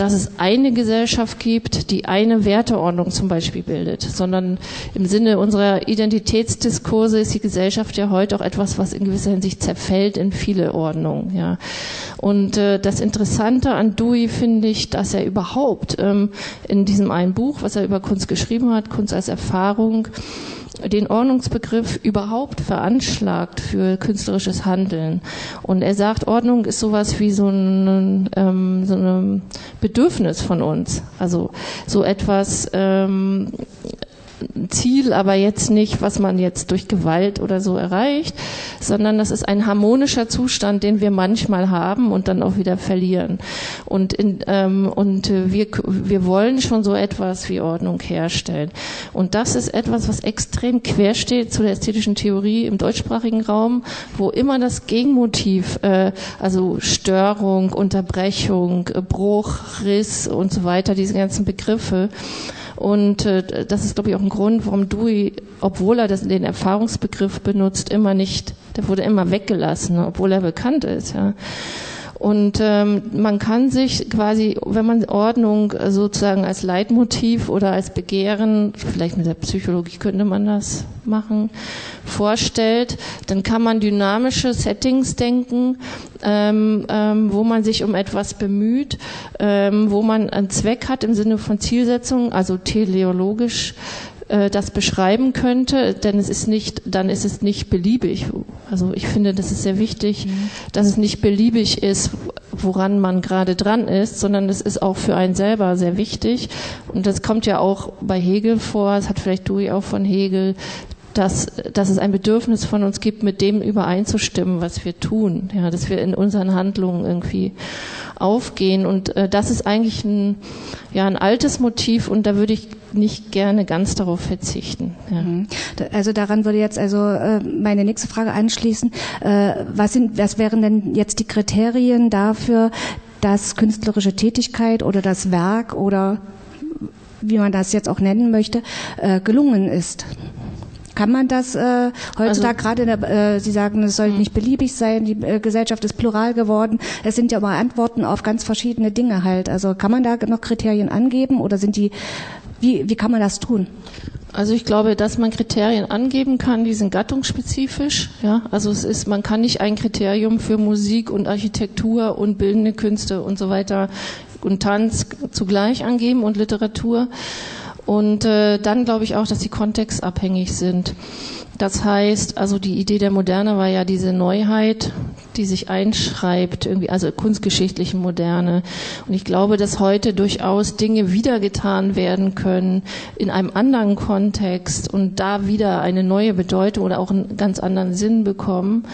dass es eine Gesellschaft gibt, die eine Werteordnung zum Beispiel bildet, sondern im Sinne unserer Identitätsdiskurse ist die Gesellschaft ja heute auch etwas, was in gewisser Hinsicht zerfällt in viele Ordnungen. Ja. Und äh, das Interessante an Dewey finde ich, dass er überhaupt ähm, in diesem einen Buch, was er über Kunst geschrieben hat, Kunst als Erfahrung, den Ordnungsbegriff überhaupt veranschlagt für künstlerisches Handeln. Und er sagt, Ordnung ist sowas wie so ein, ähm, so ein Bedürfnis von uns. Also so etwas, ähm, Ziel, aber jetzt nicht, was man jetzt durch Gewalt oder so erreicht, sondern das ist ein harmonischer Zustand, den wir manchmal haben und dann auch wieder verlieren. Und, in, ähm, und wir, wir wollen schon so etwas wie Ordnung herstellen. Und das ist etwas, was extrem quer steht zu der ästhetischen Theorie im deutschsprachigen Raum, wo immer das Gegenmotiv, äh, also Störung, Unterbrechung, Bruch, Riss und so weiter, diese ganzen Begriffe, und äh, das ist, glaube ich, auch ein Grund, warum Dewey, obwohl er das, den Erfahrungsbegriff benutzt, immer nicht, der wurde immer weggelassen, obwohl er bekannt ist. Ja. Und ähm, man kann sich quasi, wenn man Ordnung sozusagen als Leitmotiv oder als Begehren, vielleicht mit der Psychologie könnte man das machen, vorstellt, dann kann man dynamische Settings denken, ähm, ähm, wo man sich um etwas bemüht, ähm, wo man einen Zweck hat im Sinne von Zielsetzung, also teleologisch äh, das beschreiben könnte, denn es ist nicht, dann ist es nicht beliebig. Also ich finde, das ist sehr wichtig, mhm. dass es nicht beliebig ist, woran man gerade dran ist, sondern es ist auch für einen selber sehr wichtig. Und das kommt ja auch bei Hegel vor, es hat vielleicht Dewey auch von Hegel, dass, dass es ein Bedürfnis von uns gibt, mit dem übereinzustimmen, was wir tun, ja, dass wir in unseren Handlungen irgendwie aufgehen. Und äh, das ist eigentlich ein, ja, ein altes Motiv und da würde ich nicht gerne ganz darauf verzichten. Ja. Mhm. Also daran würde jetzt also äh, meine nächste Frage anschließen. Äh, was, sind, was wären denn jetzt die Kriterien dafür, dass künstlerische Tätigkeit oder das Werk oder wie man das jetzt auch nennen möchte, äh, gelungen ist? Kann man das äh, heutzutage also, gerade, äh, Sie sagen, es soll hm. nicht beliebig sein, die äh, Gesellschaft ist plural geworden. Es sind ja immer Antworten auf ganz verschiedene Dinge halt. Also kann man da noch Kriterien angeben oder sind die, wie, wie kann man das tun? Also ich glaube, dass man Kriterien angeben kann, die sind gattungsspezifisch. Ja, also es ist, man kann nicht ein Kriterium für Musik und Architektur und bildende Künste und so weiter und Tanz zugleich angeben und Literatur. Und äh, dann glaube ich auch, dass sie kontextabhängig sind. Das heißt, also die Idee der Moderne war ja diese Neuheit, die sich einschreibt, irgendwie, also kunstgeschichtliche Moderne. Und ich glaube, dass heute durchaus Dinge wiedergetan werden können in einem anderen Kontext und da wieder eine neue Bedeutung oder auch einen ganz anderen Sinn bekommen.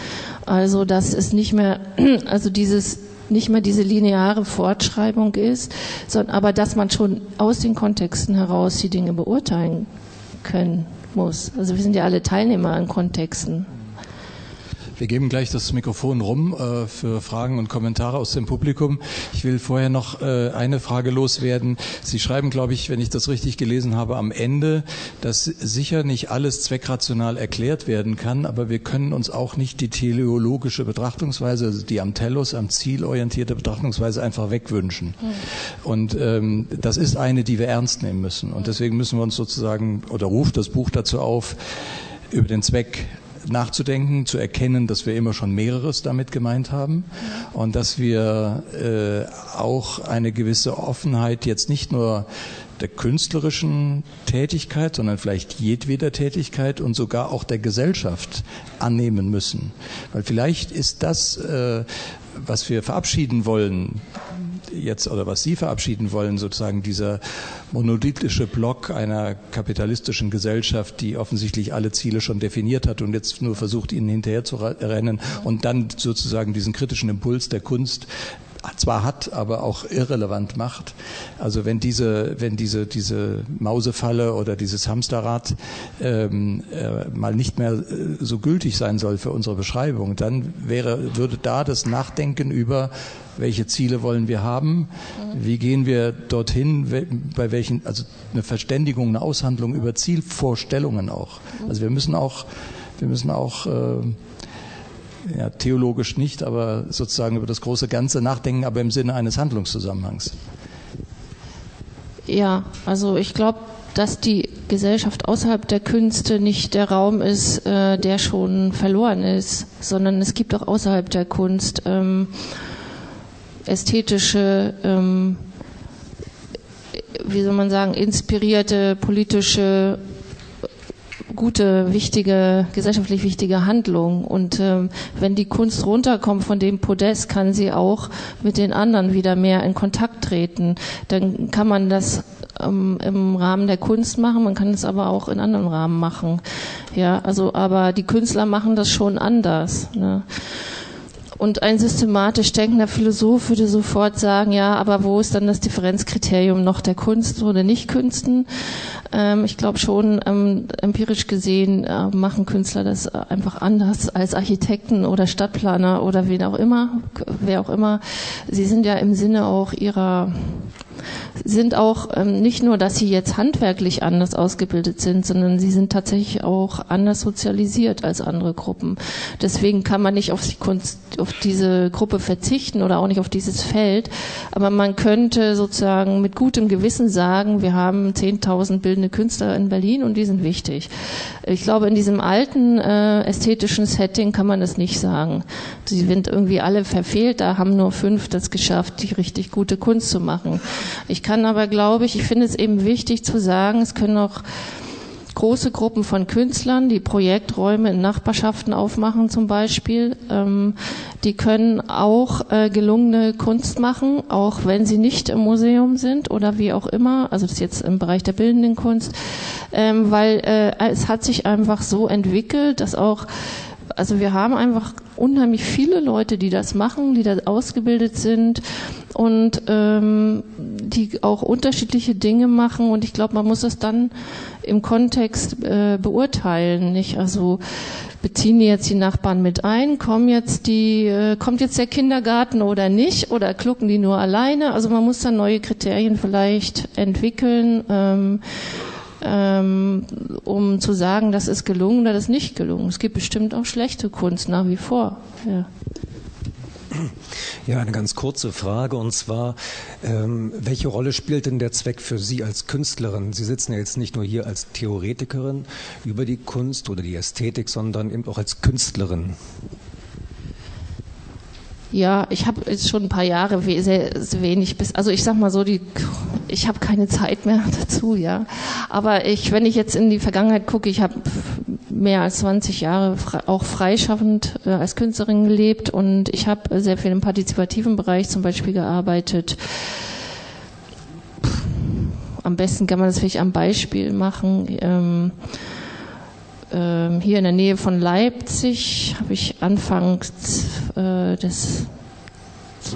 Also, dass es nicht mehr, [clears throat] also dieses nicht mehr diese lineare Fortschreibung ist, sondern aber dass man schon aus den Kontexten heraus die Dinge beurteilen können muss. Also wir sind ja alle Teilnehmer an Kontexten. Wir geben gleich das Mikrofon rum äh, für Fragen und Kommentare aus dem Publikum. Ich will vorher noch äh, eine Frage loswerden. Sie schreiben, glaube ich, wenn ich das richtig gelesen habe, am Ende, dass sicher nicht alles zweckrational erklärt werden kann, aber wir können uns auch nicht die teleologische Betrachtungsweise, also die am Tellus, am Ziel orientierte Betrachtungsweise einfach wegwünschen. Mhm. Und ähm, das ist eine, die wir ernst nehmen müssen. Und deswegen müssen wir uns sozusagen, oder ruft das Buch dazu auf, über den Zweck nachzudenken, zu erkennen, dass wir immer schon mehreres damit gemeint haben und dass wir äh, auch eine gewisse Offenheit jetzt nicht nur der künstlerischen Tätigkeit, sondern vielleicht jedweder Tätigkeit und sogar auch der Gesellschaft annehmen müssen. Weil vielleicht ist das, äh, was wir verabschieden wollen, jetzt oder was Sie verabschieden wollen, sozusagen dieser monolithische Block einer kapitalistischen Gesellschaft, die offensichtlich alle Ziele schon definiert hat und jetzt nur versucht, ihnen hinterher zu rennen und dann sozusagen diesen kritischen Impuls der Kunst zwar hat, aber auch irrelevant macht. Also wenn diese, wenn diese, diese Mausefalle oder dieses Hamsterrad ähm, äh, mal nicht mehr äh, so gültig sein soll für unsere Beschreibung, dann wäre, würde da das Nachdenken über welche Ziele wollen wir haben, wie gehen wir dorthin, bei welchen, also eine Verständigung, eine Aushandlung über Zielvorstellungen auch. Also wir müssen auch, wir müssen auch äh, ja, theologisch nicht, aber sozusagen über das große Ganze nachdenken, aber im Sinne eines Handlungszusammenhangs. Ja, also ich glaube, dass die Gesellschaft außerhalb der Künste nicht der Raum ist, äh, der schon verloren ist, sondern es gibt auch außerhalb der Kunst ähm, ästhetische, ähm, wie soll man sagen, inspirierte politische gute, wichtige, gesellschaftlich wichtige Handlung. Und ähm, wenn die Kunst runterkommt von dem Podest, kann sie auch mit den anderen wieder mehr in Kontakt treten. Dann kann man das ähm, im Rahmen der Kunst machen, man kann es aber auch in anderen Rahmen machen. Ja, also aber die Künstler machen das schon anders. Ne? Und ein systematisch denkender Philosoph würde sofort sagen, ja, aber wo ist dann das Differenzkriterium noch der Kunst oder Nicht-Künsten? Ähm, ich glaube schon, ähm, empirisch gesehen äh, machen Künstler das einfach anders als Architekten oder Stadtplaner oder wen auch immer, wer auch immer. Sie sind ja im Sinne auch ihrer sind auch ähm, nicht nur, dass sie jetzt handwerklich anders ausgebildet sind, sondern sie sind tatsächlich auch anders sozialisiert als andere Gruppen. Deswegen kann man nicht auf, die Kunst, auf diese Gruppe verzichten oder auch nicht auf dieses Feld. Aber man könnte sozusagen mit gutem Gewissen sagen, wir haben 10.000 bildende Künstler in Berlin und die sind wichtig. Ich glaube, in diesem alten äh, ästhetischen Setting kann man das nicht sagen. Sie sind irgendwie alle verfehlt, da haben nur fünf das geschafft, die richtig gute Kunst zu machen. Ich kann aber, glaube ich, ich finde es eben wichtig zu sagen, es können auch große Gruppen von Künstlern, die Projekträume in Nachbarschaften aufmachen zum Beispiel, ähm, die können auch äh, gelungene Kunst machen, auch wenn sie nicht im Museum sind oder wie auch immer. Also das ist jetzt im Bereich der bildenden Kunst, ähm, weil äh, es hat sich einfach so entwickelt, dass auch also wir haben einfach unheimlich viele Leute, die das machen, die da ausgebildet sind und ähm, die auch unterschiedliche Dinge machen. Und ich glaube, man muss das dann im Kontext äh, beurteilen. Nicht? Also beziehen die jetzt die Nachbarn mit ein? Kommen jetzt die, äh, kommt jetzt der Kindergarten oder nicht? Oder klucken die nur alleine? Also man muss dann neue Kriterien vielleicht entwickeln. Ähm, ähm, um zu sagen, das ist gelungen oder das ist nicht gelungen. Es gibt bestimmt auch schlechte Kunst nach wie vor. Ja. Ja, eine ganz kurze Frage und zwar, ähm, welche Rolle spielt denn der Zweck für Sie als Künstlerin? Sie sitzen ja jetzt nicht nur hier als Theoretikerin über die Kunst oder die Ästhetik, sondern eben auch als Künstlerin. Ja, ich habe jetzt schon ein paar Jahre sehr, sehr wenig bis, also ich sag mal so, die, ich habe keine Zeit mehr [laughs] dazu, ja. Aber ich, wenn ich jetzt in die Vergangenheit gucke, ich habe mehr als 20 Jahre auch freischaffend äh, als Künstlerin gelebt und ich habe sehr viel im partizipativen Bereich zum Beispiel gearbeitet. Am besten kann man das vielleicht am Beispiel machen. Ähm, ähm, hier in der Nähe von Leipzig habe ich Anfang äh, des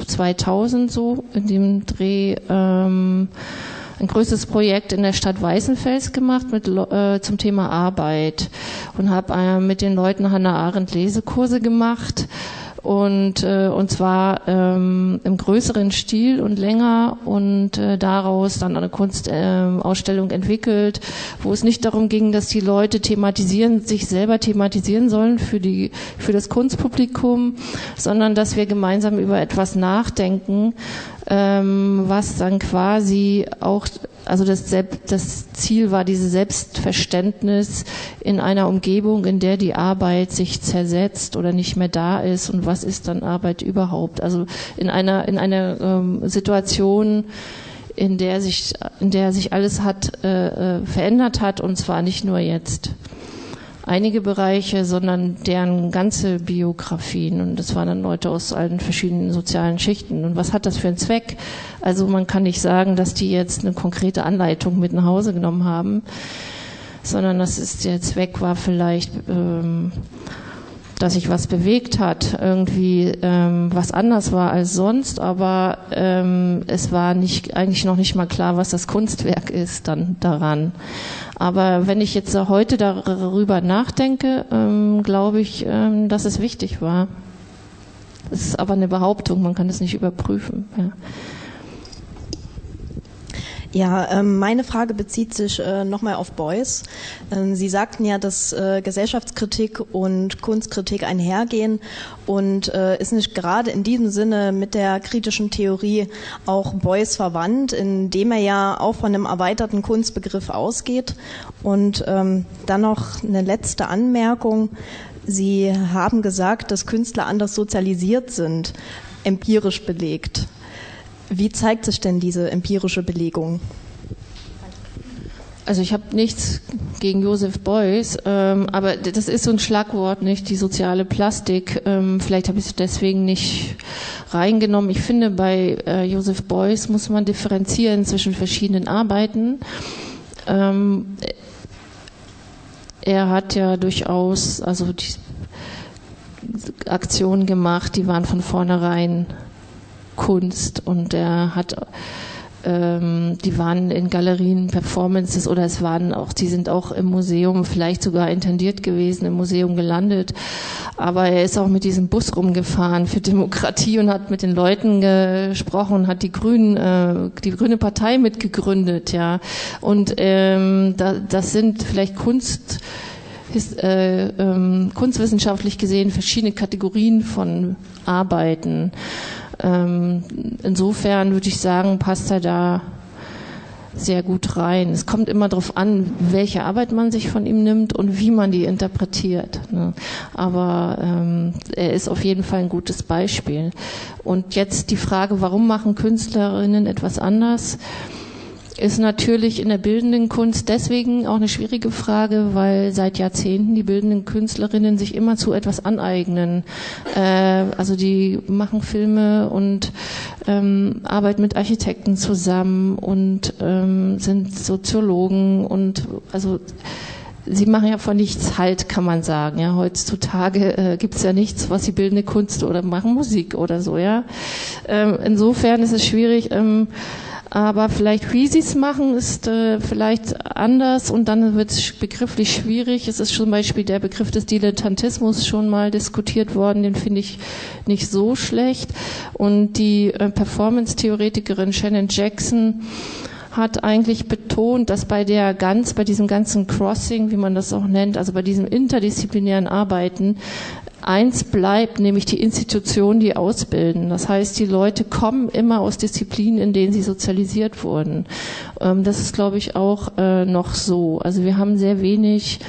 2000 so in dem Dreh ähm, ein größeres Projekt in der Stadt Weißenfels gemacht mit, äh, zum Thema Arbeit und habe äh, mit den Leuten Hannah Arendt Lesekurse gemacht und äh, und zwar ähm, im größeren Stil und länger und äh, daraus dann eine Kunstausstellung äh, entwickelt, wo es nicht darum ging, dass die Leute thematisieren, sich selber thematisieren sollen für die für das Kunstpublikum, sondern dass wir gemeinsam über etwas nachdenken, ähm, was dann quasi auch, also das, das Ziel war diese Selbstverständnis in einer Umgebung, in der die Arbeit sich zersetzt oder nicht mehr da ist und was ist dann Arbeit überhaupt? Also in einer, in einer ähm, Situation, in der sich, in der sich alles hat, äh, äh verändert hat und zwar nicht nur jetzt einige Bereiche, sondern deren ganze Biografien. Und das waren dann Leute aus allen verschiedenen sozialen Schichten. Und was hat das für einen Zweck? Also man kann nicht sagen, dass die jetzt eine konkrete Anleitung mit nach Hause genommen haben, sondern das ist der Zweck war vielleicht ähm, dass sich was bewegt hat, irgendwie ähm, was anders war als sonst, aber ähm, es war nicht eigentlich noch nicht mal klar, was das Kunstwerk ist dann daran. Aber wenn ich jetzt heute darüber nachdenke, ähm, glaube ich, ähm, dass es wichtig war. Es ist aber eine Behauptung, man kann es nicht überprüfen. Ja. Ja, ähm, meine Frage bezieht sich äh, nochmal auf Beuys. Ähm, Sie sagten ja, dass äh, Gesellschaftskritik und Kunstkritik einhergehen und äh, ist nicht gerade in diesem Sinne mit der kritischen Theorie auch Beuys verwandt, indem er ja auch von einem erweiterten Kunstbegriff ausgeht. Und ähm, dann noch eine letzte Anmerkung. Sie haben gesagt, dass Künstler anders sozialisiert sind, empirisch belegt. Wie zeigt sich denn diese empirische Belegung? Also ich habe nichts gegen Josef Beuys, ähm, aber das ist so ein Schlagwort, nicht die soziale Plastik. Ähm, vielleicht habe ich es deswegen nicht reingenommen. Ich finde, bei äh, Josef Beuys muss man differenzieren zwischen verschiedenen Arbeiten. Ähm, er hat ja durchaus also die Aktionen gemacht, die waren von vornherein Kunst und er hat ähm, die waren in Galerien, Performances oder es waren auch, die sind auch im Museum vielleicht sogar intendiert gewesen, im Museum gelandet. Aber er ist auch mit diesem Bus rumgefahren für Demokratie und hat mit den Leuten gesprochen, hat die Grünen, äh, die Grüne Partei mitgegründet, ja. Und ähm, da, das sind vielleicht Kunst ist, äh, ähm, kunstwissenschaftlich gesehen verschiedene Kategorien von Arbeiten. Ähm, insofern würde ich sagen, passt er da sehr gut rein. Es kommt immer darauf an, welche Arbeit man sich von ihm nimmt und wie man die interpretiert. Ne? Aber ähm, er ist auf jeden Fall ein gutes Beispiel. Und jetzt die Frage, warum machen Künstlerinnen etwas anders? Ist natürlich in der bildenden Kunst deswegen auch eine schwierige Frage, weil seit Jahrzehnten die bildenden Künstlerinnen sich immer zu etwas aneignen. Äh, also die machen Filme und ähm, arbeiten mit Architekten zusammen und ähm, sind Soziologen und also Sie machen ja von nichts Halt, kann man sagen. Ja, heutzutage äh, gibt es ja nichts, was sie bildende Kunst oder machen Musik oder so. Ja, ähm, insofern ist es schwierig. Ähm, aber vielleicht, wie sie es machen, ist äh, vielleicht anders und dann wird es begrifflich schwierig. Es ist zum Beispiel der Begriff des Dilettantismus schon mal diskutiert worden, den finde ich nicht so schlecht. Und die äh, Performance-Theoretikerin Shannon Jackson hat eigentlich betont, dass bei der ganz, bei diesem ganzen Crossing, wie man das auch nennt, also bei diesem interdisziplinären Arbeiten, eins bleibt, nämlich die Institutionen, die ausbilden. Das heißt, die Leute kommen immer aus Disziplinen, in denen sie sozialisiert wurden. Ähm, das ist, glaube ich, auch äh, noch so. Also wir haben sehr wenig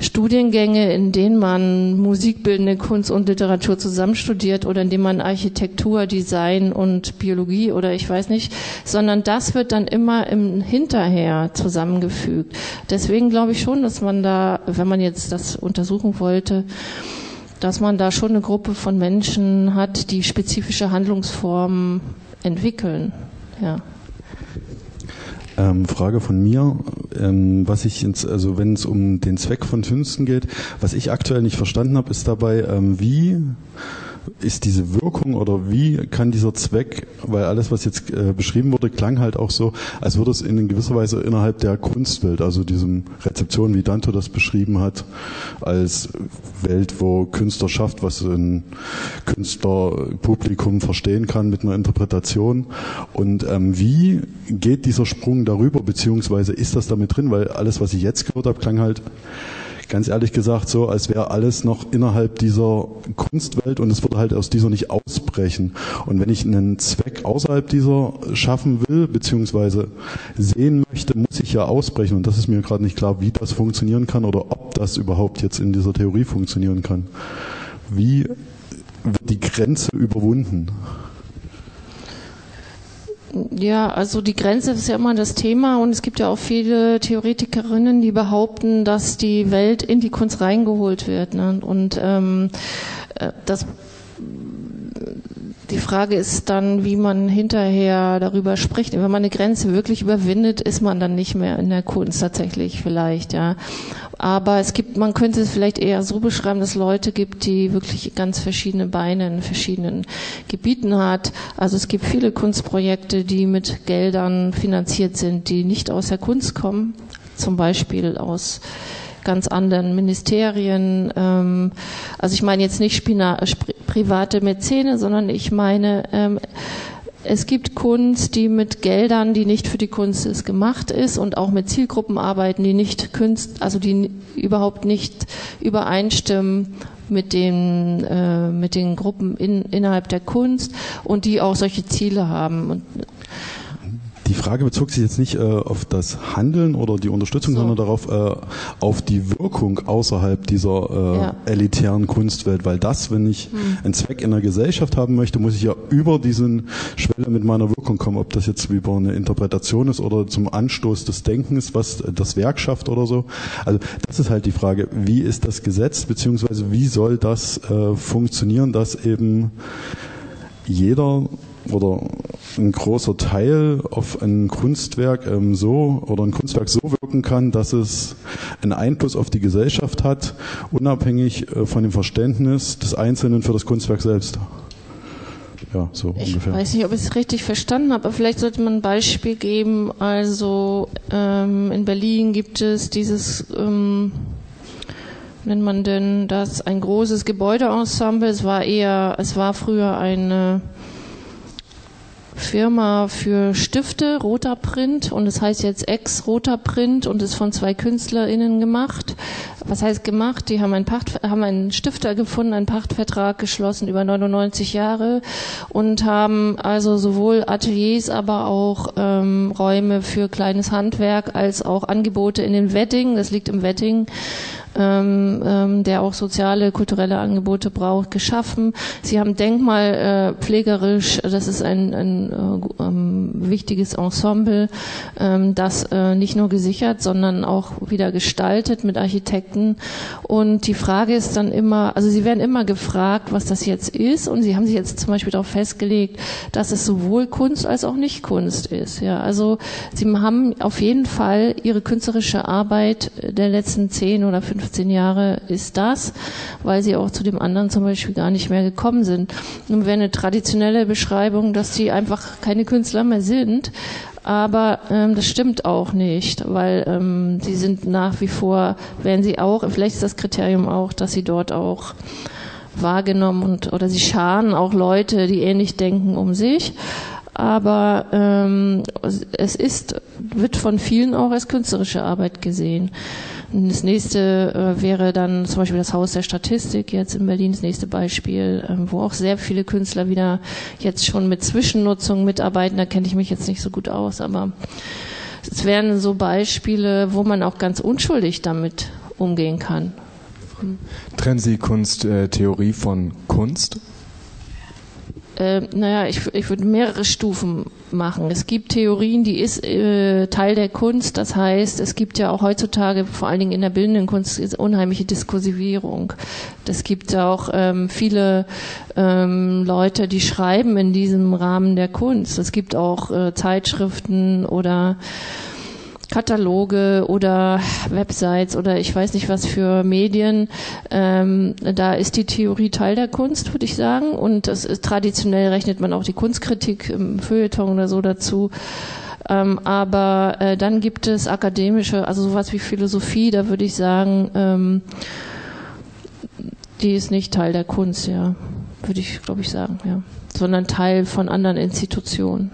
Studiengänge, in denen man musikbildende Kunst und Literatur zusammenstudiert oder in denen man Architektur, Design und Biologie oder ich weiß nicht, sondern das wird dann immer im Hinterher zusammengefügt. Deswegen glaube ich schon, dass man da, wenn man jetzt das untersuchen wollte, dass man da schon eine Gruppe von Menschen hat, die spezifische Handlungsformen entwickeln. Ja. Ähm, Frage von mir, ähm, was ich ins, also wenn es um den Zweck von Künsten geht, was ich aktuell nicht verstanden habe, ist dabei, ähm, wie ist diese Wirkung oder wie kann dieser Zweck, weil alles, was jetzt äh, beschrieben wurde, klang halt auch so, als würde es in gewisser Weise innerhalb der Kunstwelt, also diesem Rezeption, wie Dante das beschrieben hat, als Welt, wo Künstler schafft, was ein Künstlerpublikum verstehen kann mit einer Interpretation. Und ähm, wie geht dieser Sprung darüber, beziehungsweise ist das damit drin? Weil alles, was ich jetzt gehört habe, klang halt ganz ehrlich gesagt so, als wäre alles noch innerhalb dieser Kunstwelt und es würde halt aus dieser nicht ausbrechen. Und wenn ich einen Zweck außerhalb dieser schaffen will, beziehungsweise sehen möchte, muss ich ja ausbrechen. Und das ist mir gerade nicht klar, wie das funktionieren kann oder ob das überhaupt jetzt in dieser Theorie funktionieren kann. Wie wird die Grenze überwunden? Ja, also die Grenze ist ja immer das Thema und es gibt ja auch viele Theoretikerinnen, die behaupten, dass die Welt in die Kunst reingeholt wird. Ne? Und ähm, äh, das die Frage ist dann, wie man hinterher darüber spricht. Wenn man eine Grenze wirklich überwindet, ist man dann nicht mehr in der Kunst tatsächlich vielleicht, ja. Aber es gibt, man könnte es vielleicht eher so beschreiben, dass es Leute gibt, die wirklich ganz verschiedene Beine in verschiedenen Gebieten hat. Also es gibt viele Kunstprojekte, die mit Geldern finanziert sind, die nicht aus der Kunst kommen. Zum Beispiel aus ganz anderen Ministerien. Ähm, also ich meine jetzt nicht Spina, private Mäzene, sondern ich meine, ähm, es gibt Kunst, die mit Geldern, die nicht für die Kunst ist, gemacht ist und auch mit Zielgruppen arbeiten, die nicht Kunst, also die überhaupt nicht übereinstimmen mit den, äh, mit den Gruppen in, innerhalb der Kunst und die auch solche Ziele haben. Und die Frage bezog sich jetzt nicht äh, auf das Handeln oder die Unterstützung, so. sondern darauf, äh, auf die Wirkung außerhalb dieser äh, ja. elitären Kunstwelt. Weil das, wenn ich hm. einen Zweck in der Gesellschaft haben möchte, muss ich ja über diesen Schwelle mit meiner Wirkung kommen. Ob das jetzt über eine Interpretation ist oder zum Anstoß des Denkens, was das Werk schafft oder so. Also das ist halt die Frage, wie ist das Gesetz, beziehungsweise wie soll das äh, funktionieren, dass eben jeder oder ein großer Teil auf ein Kunstwerk ähm, so oder ein Kunstwerk so wirken kann, dass es einen Einfluss auf die Gesellschaft hat, unabhängig äh, von dem Verständnis des Einzelnen für das Kunstwerk selbst. Ja, so ich ungefähr. Ich weiß nicht, ob ich es richtig verstanden habe, aber vielleicht sollte man ein Beispiel geben. Also ähm, in Berlin gibt es dieses ähm, nennt man denn das ein großes Gebäudeensemble. Es war eher, es war früher eine Firma für Stifte, Roter Print, und es heißt jetzt Ex-Roter Print und ist von zwei KünstlerInnen gemacht. Was heißt gemacht? Die haben einen, Pacht, haben einen Stifter gefunden, einen Pachtvertrag geschlossen über 99 Jahre und haben also sowohl Ateliers, aber auch ähm, Räume für kleines Handwerk als auch Angebote in den Wedding, das liegt im Wedding, ähm, ähm, der auch soziale, kulturelle Angebote braucht, geschaffen. Sie haben denkmalpflegerisch, äh, das ist ein, ein äh, ähm, wichtiges Ensemble, ähm, das äh, nicht nur gesichert, sondern auch wieder gestaltet mit Architekten. Und die Frage ist dann immer, also Sie werden immer gefragt, was das jetzt ist, und Sie haben sich jetzt zum Beispiel darauf festgelegt, dass es sowohl Kunst als auch nicht Kunst ist. Ja, also Sie haben auf jeden Fall Ihre künstlerische Arbeit der letzten zehn oder fünf 15 Jahre ist das, weil sie auch zu dem anderen zum Beispiel gar nicht mehr gekommen sind. Nun wäre eine traditionelle Beschreibung, dass sie einfach keine Künstler mehr sind, aber ähm, das stimmt auch nicht, weil ähm, sie sind nach wie vor, werden sie auch, vielleicht ist das Kriterium auch, dass sie dort auch wahrgenommen und oder sie scharen auch Leute, die ähnlich denken, um sich. Aber ähm, es ist, wird von vielen auch als künstlerische Arbeit gesehen. Das nächste äh, wäre dann zum Beispiel das Haus der Statistik jetzt in Berlin, das nächste Beispiel, äh, wo auch sehr viele Künstler wieder jetzt schon mit Zwischennutzung mitarbeiten. Da kenne ich mich jetzt nicht so gut aus, aber es wären so Beispiele, wo man auch ganz unschuldig damit umgehen kann. Trennen Sie Kunsttheorie von Kunst? äh, naja, ich, ich würde mehrere Stufen machen. Es gibt Theorien, die ist äh, Teil der Kunst. Das heißt, es gibt ja auch heutzutage, vor allen Dingen in der bildenden Kunst, unheimliche Diskursivierung. Es gibt auch ähm, viele ähm, Leute, die schreiben in diesem Rahmen der Kunst. Es gibt auch äh, Zeitschriften oder Kataloge oder Websites oder ich weiß nicht was für Medien. Ähm, da ist die Theorie Teil der Kunst, würde ich sagen. Und das ist, traditionell rechnet man auch die Kunstkritik im Feuilleton oder so dazu. Ähm, aber äh, dann gibt es akademische, also sowas wie Philosophie, da würde ich sagen, ähm, die ist nicht Teil der Kunst, ja, würde ich, glaube ich, sagen, ja, sondern Teil von anderen Institutionen.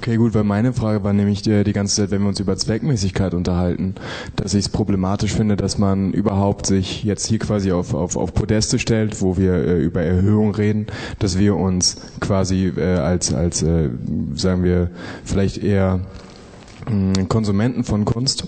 Okay, gut, weil meine Frage war nämlich die, die ganze Zeit, wenn wir uns über Zweckmäßigkeit unterhalten, dass ich es problematisch finde, dass man überhaupt sich jetzt hier quasi auf, auf, auf Podeste stellt, wo wir äh, über Erhöhung reden, dass wir uns quasi äh, als, als äh, sagen wir, vielleicht eher hm, Konsumenten von Kunst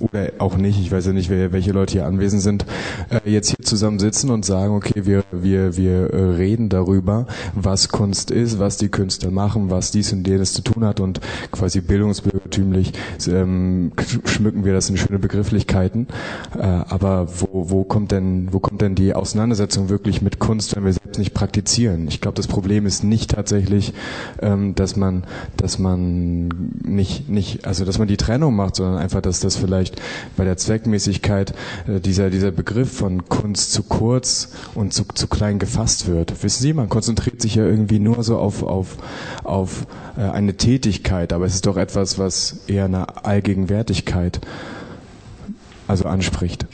oder auch nicht, ich weiß ja nicht, wer, welche Leute hier anwesend sind, äh, jetzt hier zusammen sitzen und sagen, okay, wir, wir, wir äh, reden darüber, was Kunst ist, was die Künstler machen, was dies und jenes zu tun hat und quasi bildungsbürgertümlich ähm, schmücken wir das in schöne Begrifflichkeiten. Äh, aber wo, wo kommt denn, wo kommt denn die Auseinandersetzung wirklich mit Kunst, wenn wir selbst nicht praktizieren? Ich glaube, das Problem ist nicht tatsächlich, ähm, dass man, dass man nicht, nicht, also dass man die Trennung macht, sondern einfach, dass das vielleicht vielleicht bei der Zweckmäßigkeit äh, dieser, dieser Begriff von Kunst zu kurz und zu, zu klein gefasst wird. Wissen Sie, man konzentriert sich ja irgendwie nur so auf, auf, auf äh, eine Tätigkeit, aber es ist doch etwas, was eher eine Allgegenwärtigkeit also anspricht.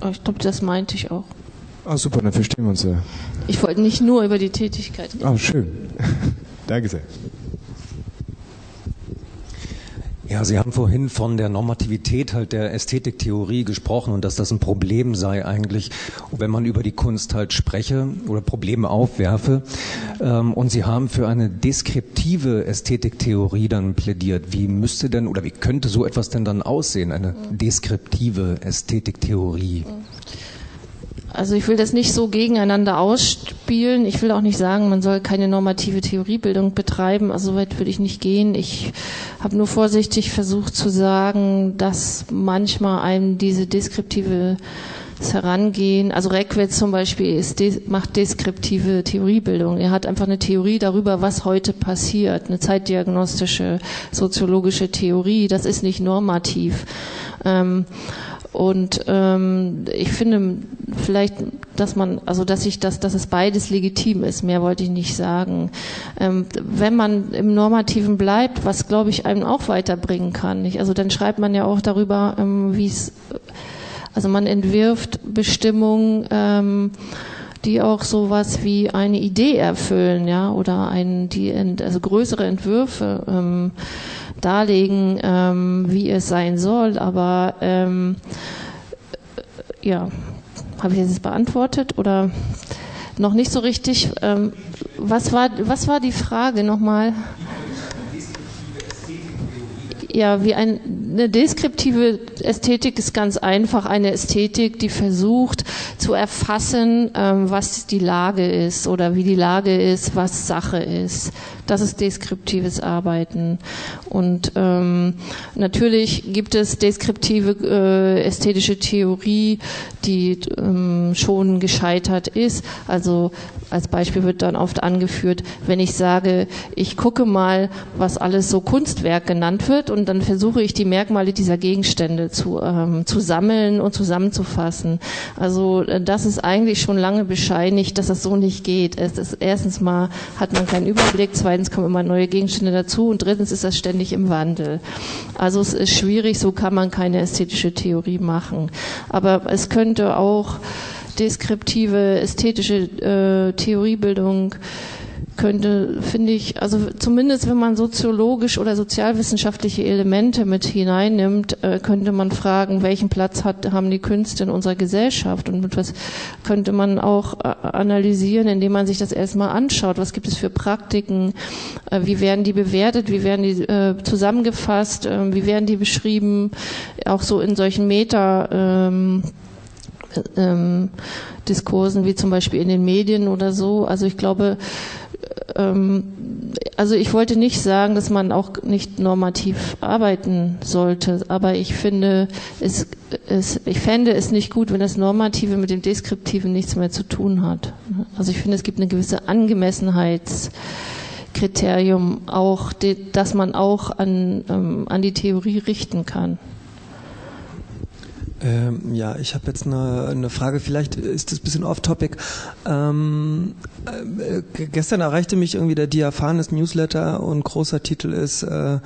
Oh, ich glaube, das meinte ich auch. Ah, super, dann verstehen wir uns ja. Ich wollte nicht nur über die Tätigkeit reden. Ah, schön. [laughs] Danke sehr. Ja, Sie haben vorhin von der Normativität halt der Ästhetiktheorie gesprochen und dass das ein Problem sei eigentlich, wenn man über die Kunst halt spreche oder Probleme aufwerfe. Ähm, und Sie haben für eine deskriptive Ästhetiktheorie dann plädiert. Wie müsste denn oder wie könnte so etwas denn dann aussehen, eine deskriptive Ästhetiktheorie? Also ich will das nicht so gegeneinander ausspielen. Ich will auch nicht sagen, man soll keine normative Theoriebildung betreiben. Also so weit würde ich nicht gehen. Ich habe nur vorsichtig versucht zu sagen, dass manchmal einem diese deskriptive Herangehen, also Reckwitz zum Beispiel ist, macht deskriptive Theoriebildung. Er hat einfach eine Theorie darüber, was heute passiert, eine zeitdiagnostische, soziologische Theorie. Das ist nicht normativ. Ähm, und ähm, ich finde vielleicht, dass man, also dass ich das, dass es beides legitim ist. Mehr wollte ich nicht sagen. Ähm, wenn man im Normativen bleibt, was glaube ich einem auch weiterbringen kann. Nicht? Also dann schreibt man ja auch darüber, ähm, wie es, also man entwirft Bestimmungen. Ähm, die auch sowas wie eine Idee erfüllen, ja, oder ein, die, also größere Entwürfe ähm, darlegen, ähm, wie es sein soll. Aber ähm, ja, habe ich jetzt beantwortet oder noch nicht so richtig? Ähm, was war was war die Frage nochmal? Ja, wie ein, eine deskriptive Ästhetik ist ganz einfach eine Ästhetik, die versucht zu erfassen, ähm, was die Lage ist oder wie die Lage ist, was Sache ist. Das ist deskriptives Arbeiten. Und ähm, natürlich gibt es deskriptive äh, ästhetische Theorie, die ähm, schon gescheitert ist. Also als Beispiel wird dann oft angeführt, wenn ich sage, ich gucke mal, was alles so Kunstwerk genannt wird und dann versuche ich die Merkmale dieser Gegenstände zu, ähm, zu sammeln und zusammenzufassen. Also äh, das ist eigentlich schon lange bescheinigt, dass das so nicht geht. Es ist, erstens mal hat man keinen Überblick, zweitens kommen immer neue Gegenstände dazu und drittens ist das ständig im Wandel. Also es ist schwierig, so kann man keine ästhetische Theorie machen. Aber es könnte auch deskriptive ästhetische äh, Theoriebildung könnte, finde ich, also zumindest wenn man soziologisch oder sozialwissenschaftliche Elemente mit hineinnimmt, äh, könnte man fragen, welchen Platz hat, haben die Künste in unserer Gesellschaft und was könnte man auch äh, analysieren, indem man sich das erstmal anschaut. Was gibt es für Praktiken? Äh, wie werden die bewertet? Wie werden die zusammengefasst? wie werden die beschrieben? Auch so in solchen Meta, ähm, ähm, Diskursen wie zum Beispiel in den Medien oder so. Also ich glaube, ähm, also ich wollte nicht sagen, dass man auch nicht normativ arbeiten sollte, aber ich finde es, es, ich fände es nicht gut, wenn das Normative mit dem Deskriptiven nichts mehr zu tun hat. Also ich finde, es gibt eine gewisse Angemessenheitskriterium auch, dass man auch an, ähm, an die Theorie richten kann. Ähm, ja, ich habe jetzt eine, eine, Frage, vielleicht ist das ein bisschen off-topic. Ähm, äh, gestern erreichte mich irgendwie der Diaphanes Newsletter und großer Titel ist äh,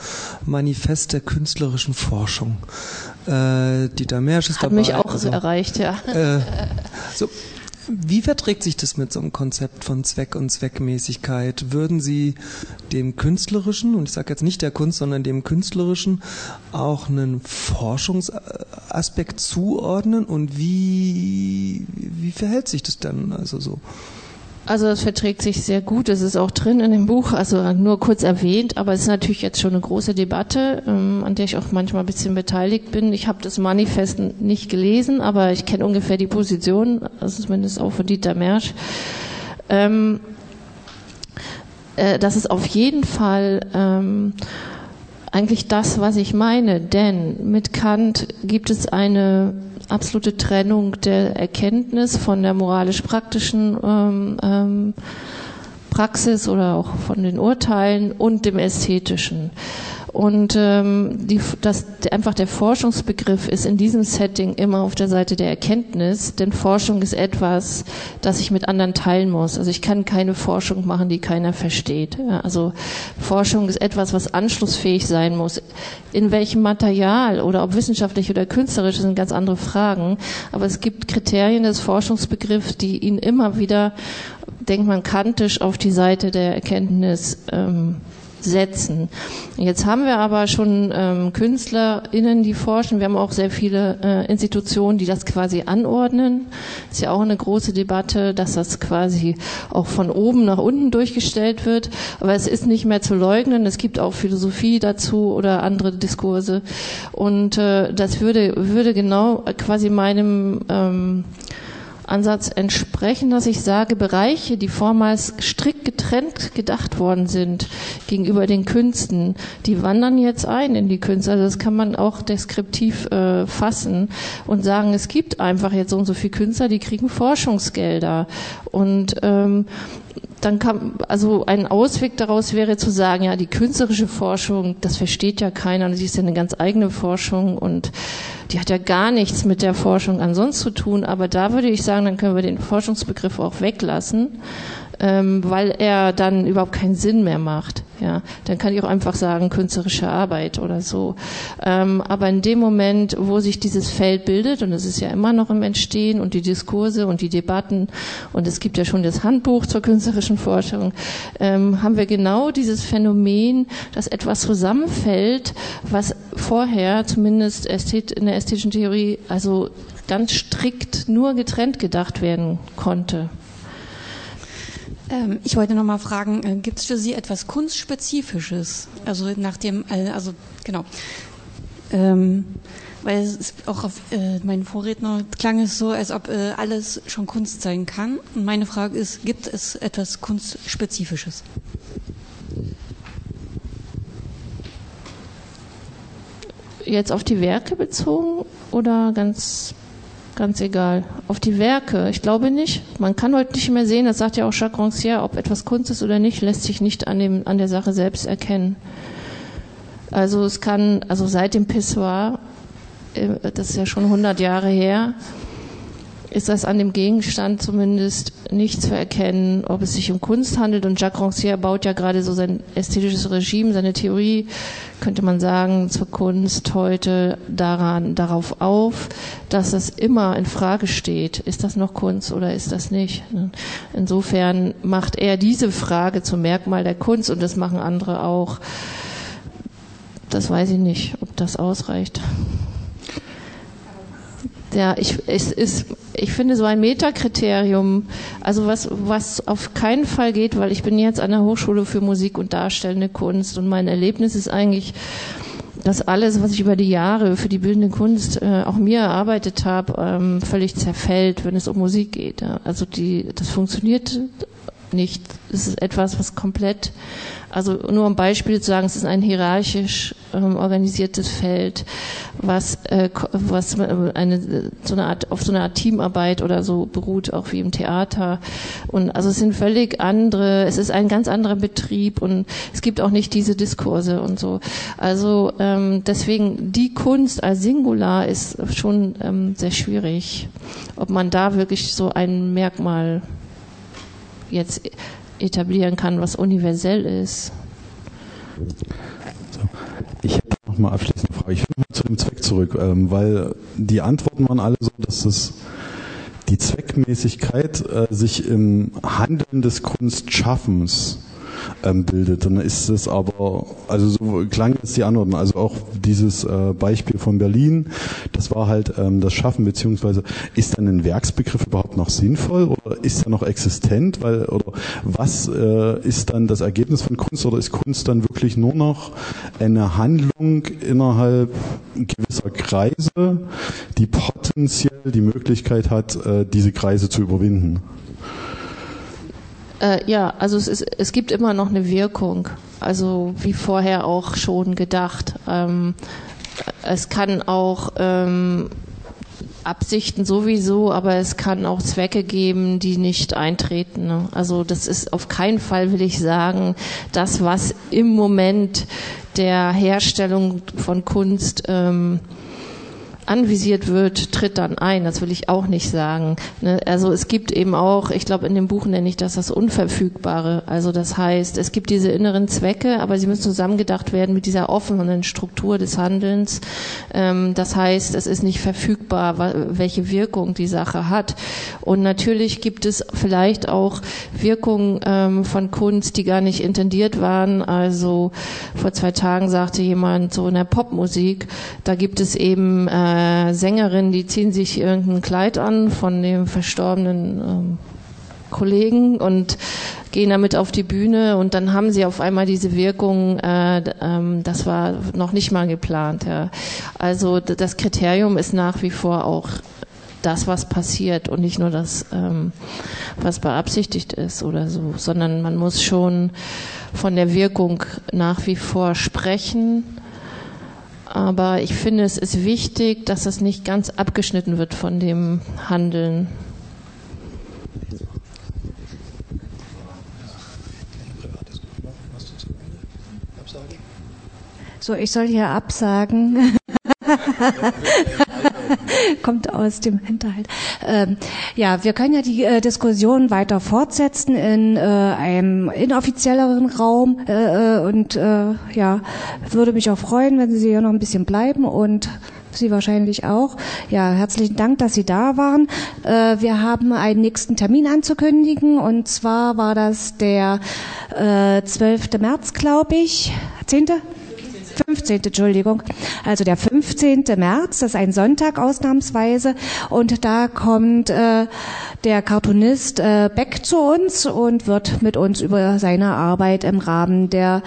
Manifest der künstlerischen Forschung. Äh, Dieter Mersch ist Hat dabei. mich auch also, erreicht, ja. Äh, [laughs] so, wie verträgt sich das mit so einem Konzept von Zweck und Zweckmäßigkeit? Würden Sie dem Künstlerischen, und ich sage jetzt nicht der Kunst, sondern dem Künstlerischen, auch einen Forschungsaspekt zuordnen? Und wie, wie verhält sich das dann also so? Also das verträgt sich sehr gut. Es ist auch drin in dem Buch, also nur kurz erwähnt, aber es ist natürlich jetzt schon eine große Debatte, ähm, an der ich auch manchmal ein bisschen beteiligt bin. Ich habe das Manifest nicht gelesen, aber ich kenne ungefähr die Position, also zumindest auch von Dieter Mersch. Ähm, äh, das ist auf jeden Fall ähm, eigentlich das, was ich meine, denn mit Kant gibt es eine absolute Trennung der Erkenntnis von der moralisch-praktischen ähm, ähm, Praxis oder auch von den Urteilen und dem Ästhetischen. Und ähm, die, das, einfach der Forschungsbegriff ist in diesem Setting immer auf der Seite der Erkenntnis, denn Forschung ist etwas, das ich mit anderen teilen muss. Also ich kann keine Forschung machen, die keiner versteht. Ja, also Forschung ist etwas, was anschlussfähig sein muss. In welchem Material oder ob wissenschaftlich oder künstlerisch sind ganz andere Fragen. Aber es gibt Kriterien des Forschungsbegriffs, die ihn immer wieder, denkt man, kantisch auf die Seite der Erkenntnis ähm, setzen. Jetzt haben wir aber schon ähm, KünstlerInnen, die forschen. Wir haben auch sehr viele äh, Institutionen, die das quasi anordnen. Ist ja auch eine große Debatte, dass das quasi auch von oben nach unten durchgestellt wird. Aber es ist nicht mehr zu leugnen. Es gibt auch Philosophie dazu oder andere Diskurse. Und äh, das würde, würde genau quasi meinem ähm, Ansatz entsprechen, dass ich sage, Bereiche, die vormals strikt getrennt gedacht worden sind gegenüber den Künsten, die wandern jetzt ein in die Künste. Also das kann man auch deskriptiv äh, fassen und sagen, es gibt einfach jetzt so und so viele Künstler, die kriegen Forschungsgelder. Und ähm, dann kam, also ein Ausweg daraus wäre zu sagen, ja, die künstlerische Forschung, das versteht ja keiner, und sie ist ja eine ganz eigene Forschung und die hat ja gar nichts mit der Forschung ansonsten zu tun, aber da würde ich sagen, dann können wir den Forschungsbegriff auch weglassen ähm, weil er dann überhaupt keinen Sinn mehr macht. Ja, dann kann ich auch einfach sagen künstlerische Arbeit oder so. Ähm, aber in dem Moment, wo sich dieses Feld bildet und es ist ja immer noch im Entstehen und die Diskurse und die Debatten und es gibt ja schon das Handbuch zur künstlerischen Forschung, ähm, haben wir genau dieses Phänomen, dass etwas zusammenfällt, was vorher zumindest in der ästhetischen Theorie also ganz strikt nur getrennt gedacht werden konnte. Ähm, ich wollte noch mal fragen, äh, gibt es für Sie etwas Kunstspezifisches? Also nach dem, äh, also genau. Ähm, weil es auch auf äh, meinen Vorredner klang es so, als ob äh, alles schon Kunst sein kann. Und meine Frage ist, gibt es etwas Kunstspezifisches? Jetzt auf die Werke bezogen oder ganz Ganz egal. Auf die Werke, ich glaube nicht. Man kann heute nicht mehr sehen, das sagt ja auch Jacques Rancière, ob etwas Kunst ist oder nicht, lässt sich nicht an, dem, an der Sache selbst erkennen. Also es kann, also seit dem Pissoir, äh, das ist ja schon 100 Jahre her, ist das an dem Gegenstand zumindest nicht zu erkennen, ob es sich um Kunst handelt. Und Jacques Rancière baut ja gerade so sein ästhetisches Regime, seine Theorie, könnte man sagen, zur Kunst heute daran, darauf auf, dass es immer in Frage steht. Ist das noch Kunst oder ist das nicht? Insofern macht er diese Frage zum Merkmal der Kunst und das machen andere auch. Das weiß ich nicht, ob das ausreicht. Ja, ich, es ist, ich finde so ein Metakriterium, also was, was auf keinen Fall geht, weil ich bin jetzt an der Hochschule für Musik und Darstellende Kunst und mein Erlebnis ist eigentlich, dass alles, was ich über die Jahre für die bildende Kunst äh, auch mir erarbeitet habe, ähm, völlig zerfällt, wenn es um Musik geht. Ja. Also die, das funktioniert nicht. Es ist etwas, was komplett also nur um Beispiel zu sagen, es ist ein hierarchisch ähm, organisiertes Feld, was, äh, was eine, so eine Art, auf so eine Art Teamarbeit oder so beruht, auch wie im Theater. Und also es sind völlig andere, es ist ein ganz anderer Betrieb und es gibt auch nicht diese Diskurse und so. Also ähm, deswegen die Kunst als Singular ist schon ähm, sehr schwierig, ob man da wirklich so ein Merkmal jetzt etablieren kann, was universell ist. So. Ich hätte noch mal abschließend eine Frage. Ich will mal zu dem Zweck zurück, ähm, weil die Antworten waren alle so, dass es die Zweckmäßigkeit äh, sich im Handeln des Kunstschaffens ähm, bildet. Dann ist es aber, also so klang jetzt die Antworten, also auch dieses äh, Beispiel von Berlin, das war halt ähm, das Schaffen, beziehungsweise ist dann ein Werksbegriff überhaupt noch sinnvoll oder ist er noch existent? Weil, oder was äh, ist dann das Ergebnis von Kunst oder ist Kunst dann wirklich nur noch eine Handlung innerhalb gewisser Kreise, die potenziell die Möglichkeit hat, äh, diese Kreise zu überwinden? Äh, ja, also es, ist, es gibt immer noch eine Wirkung, also wie vorher auch schon gedacht. Ähm, es kann auch ähm, Absichten sowieso, aber es kann auch Zwecke geben, die nicht eintreten. Ne? Also das ist auf keinen Fall, will ich sagen, das, was im Moment der Herstellung von Kunst ähm, anvisiert wird, tritt dann ein. Das will ich auch nicht sagen. Ne? Also es gibt eben auch, ich glaube in dem Buch nenne ich das das Unverfügbare. Also das heißt, es gibt diese inneren Zwecke, aber sie müssen zusammengedacht werden mit dieser offenen Struktur des Handelns. Ähm, das heißt, es ist nicht verfügbar, welche Wirkung die Sache hat. Und natürlich gibt es vielleicht auch Wirkungen ähm, von Kunst, die gar nicht intendiert waren. Also vor zwei Tagen sagte jemand so in der Popmusik, da gibt es eben äh, Sängerinnen, die ziehen sich irgendein Kleid an von dem verstorbenen ähm, Kollegen und gehen damit auf die Bühne und dann haben sie auf einmal diese Wirkung, äh, ähm, das war noch nicht mal geplant. Ja. Also das Kriterium ist nach wie vor auch das, was passiert und nicht nur das, ähm, was beabsichtigt ist oder so, sondern man muss schon von der Wirkung nach wie vor sprechen. Aber ich finde, es ist wichtig, dass es nicht ganz abgeschnitten wird von dem Handeln. So, ich soll hier absagen. [laughs] [laughs] [laughs] Kommt aus dem Hinterhalt. Ähm, ja, wir können ja die äh, Diskussion weiter fortsetzen in äh, einem inoffizielleren Raum äh, äh und äh, ja, würde mich auch freuen, wenn Sie hier noch ein bisschen bleiben und Sie wahrscheinlich auch. Ja, herzlichen Dank, dass Sie da waren. Äh, wir haben einen nächsten Termin anzukündigen und zwar war das der äh, 12. März, glaube ich. 10. 15. Entschuldigung, also der 15. März, das ist ein Sonntag ausnahmsweise und da kommt äh, der Cartoonist äh, Beck zu uns und wird mit uns über seine Arbeit im Rahmen der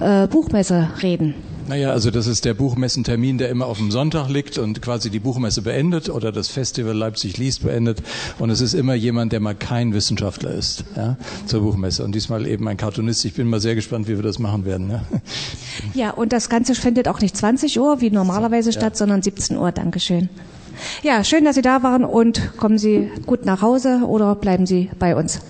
äh, Buchmesse reden. Naja, also das ist der Buchmessentermin, der immer auf dem Sonntag liegt und quasi die Buchmesse beendet oder das Festival Leipzig liest beendet. Und es ist immer jemand, der mal kein Wissenschaftler ist, ja, zur Buchmesse. Und diesmal eben ein Cartoonist. Ich bin mal sehr gespannt, wie wir das machen werden. Ja, [laughs] ja und das Ganze findet auch nicht 20 Uhr wie normalerweise statt, ja. sondern 17 Uhr. Dankeschön. Ja, schön, dass Sie da waren und kommen Sie gut nach Hause oder bleiben Sie bei uns.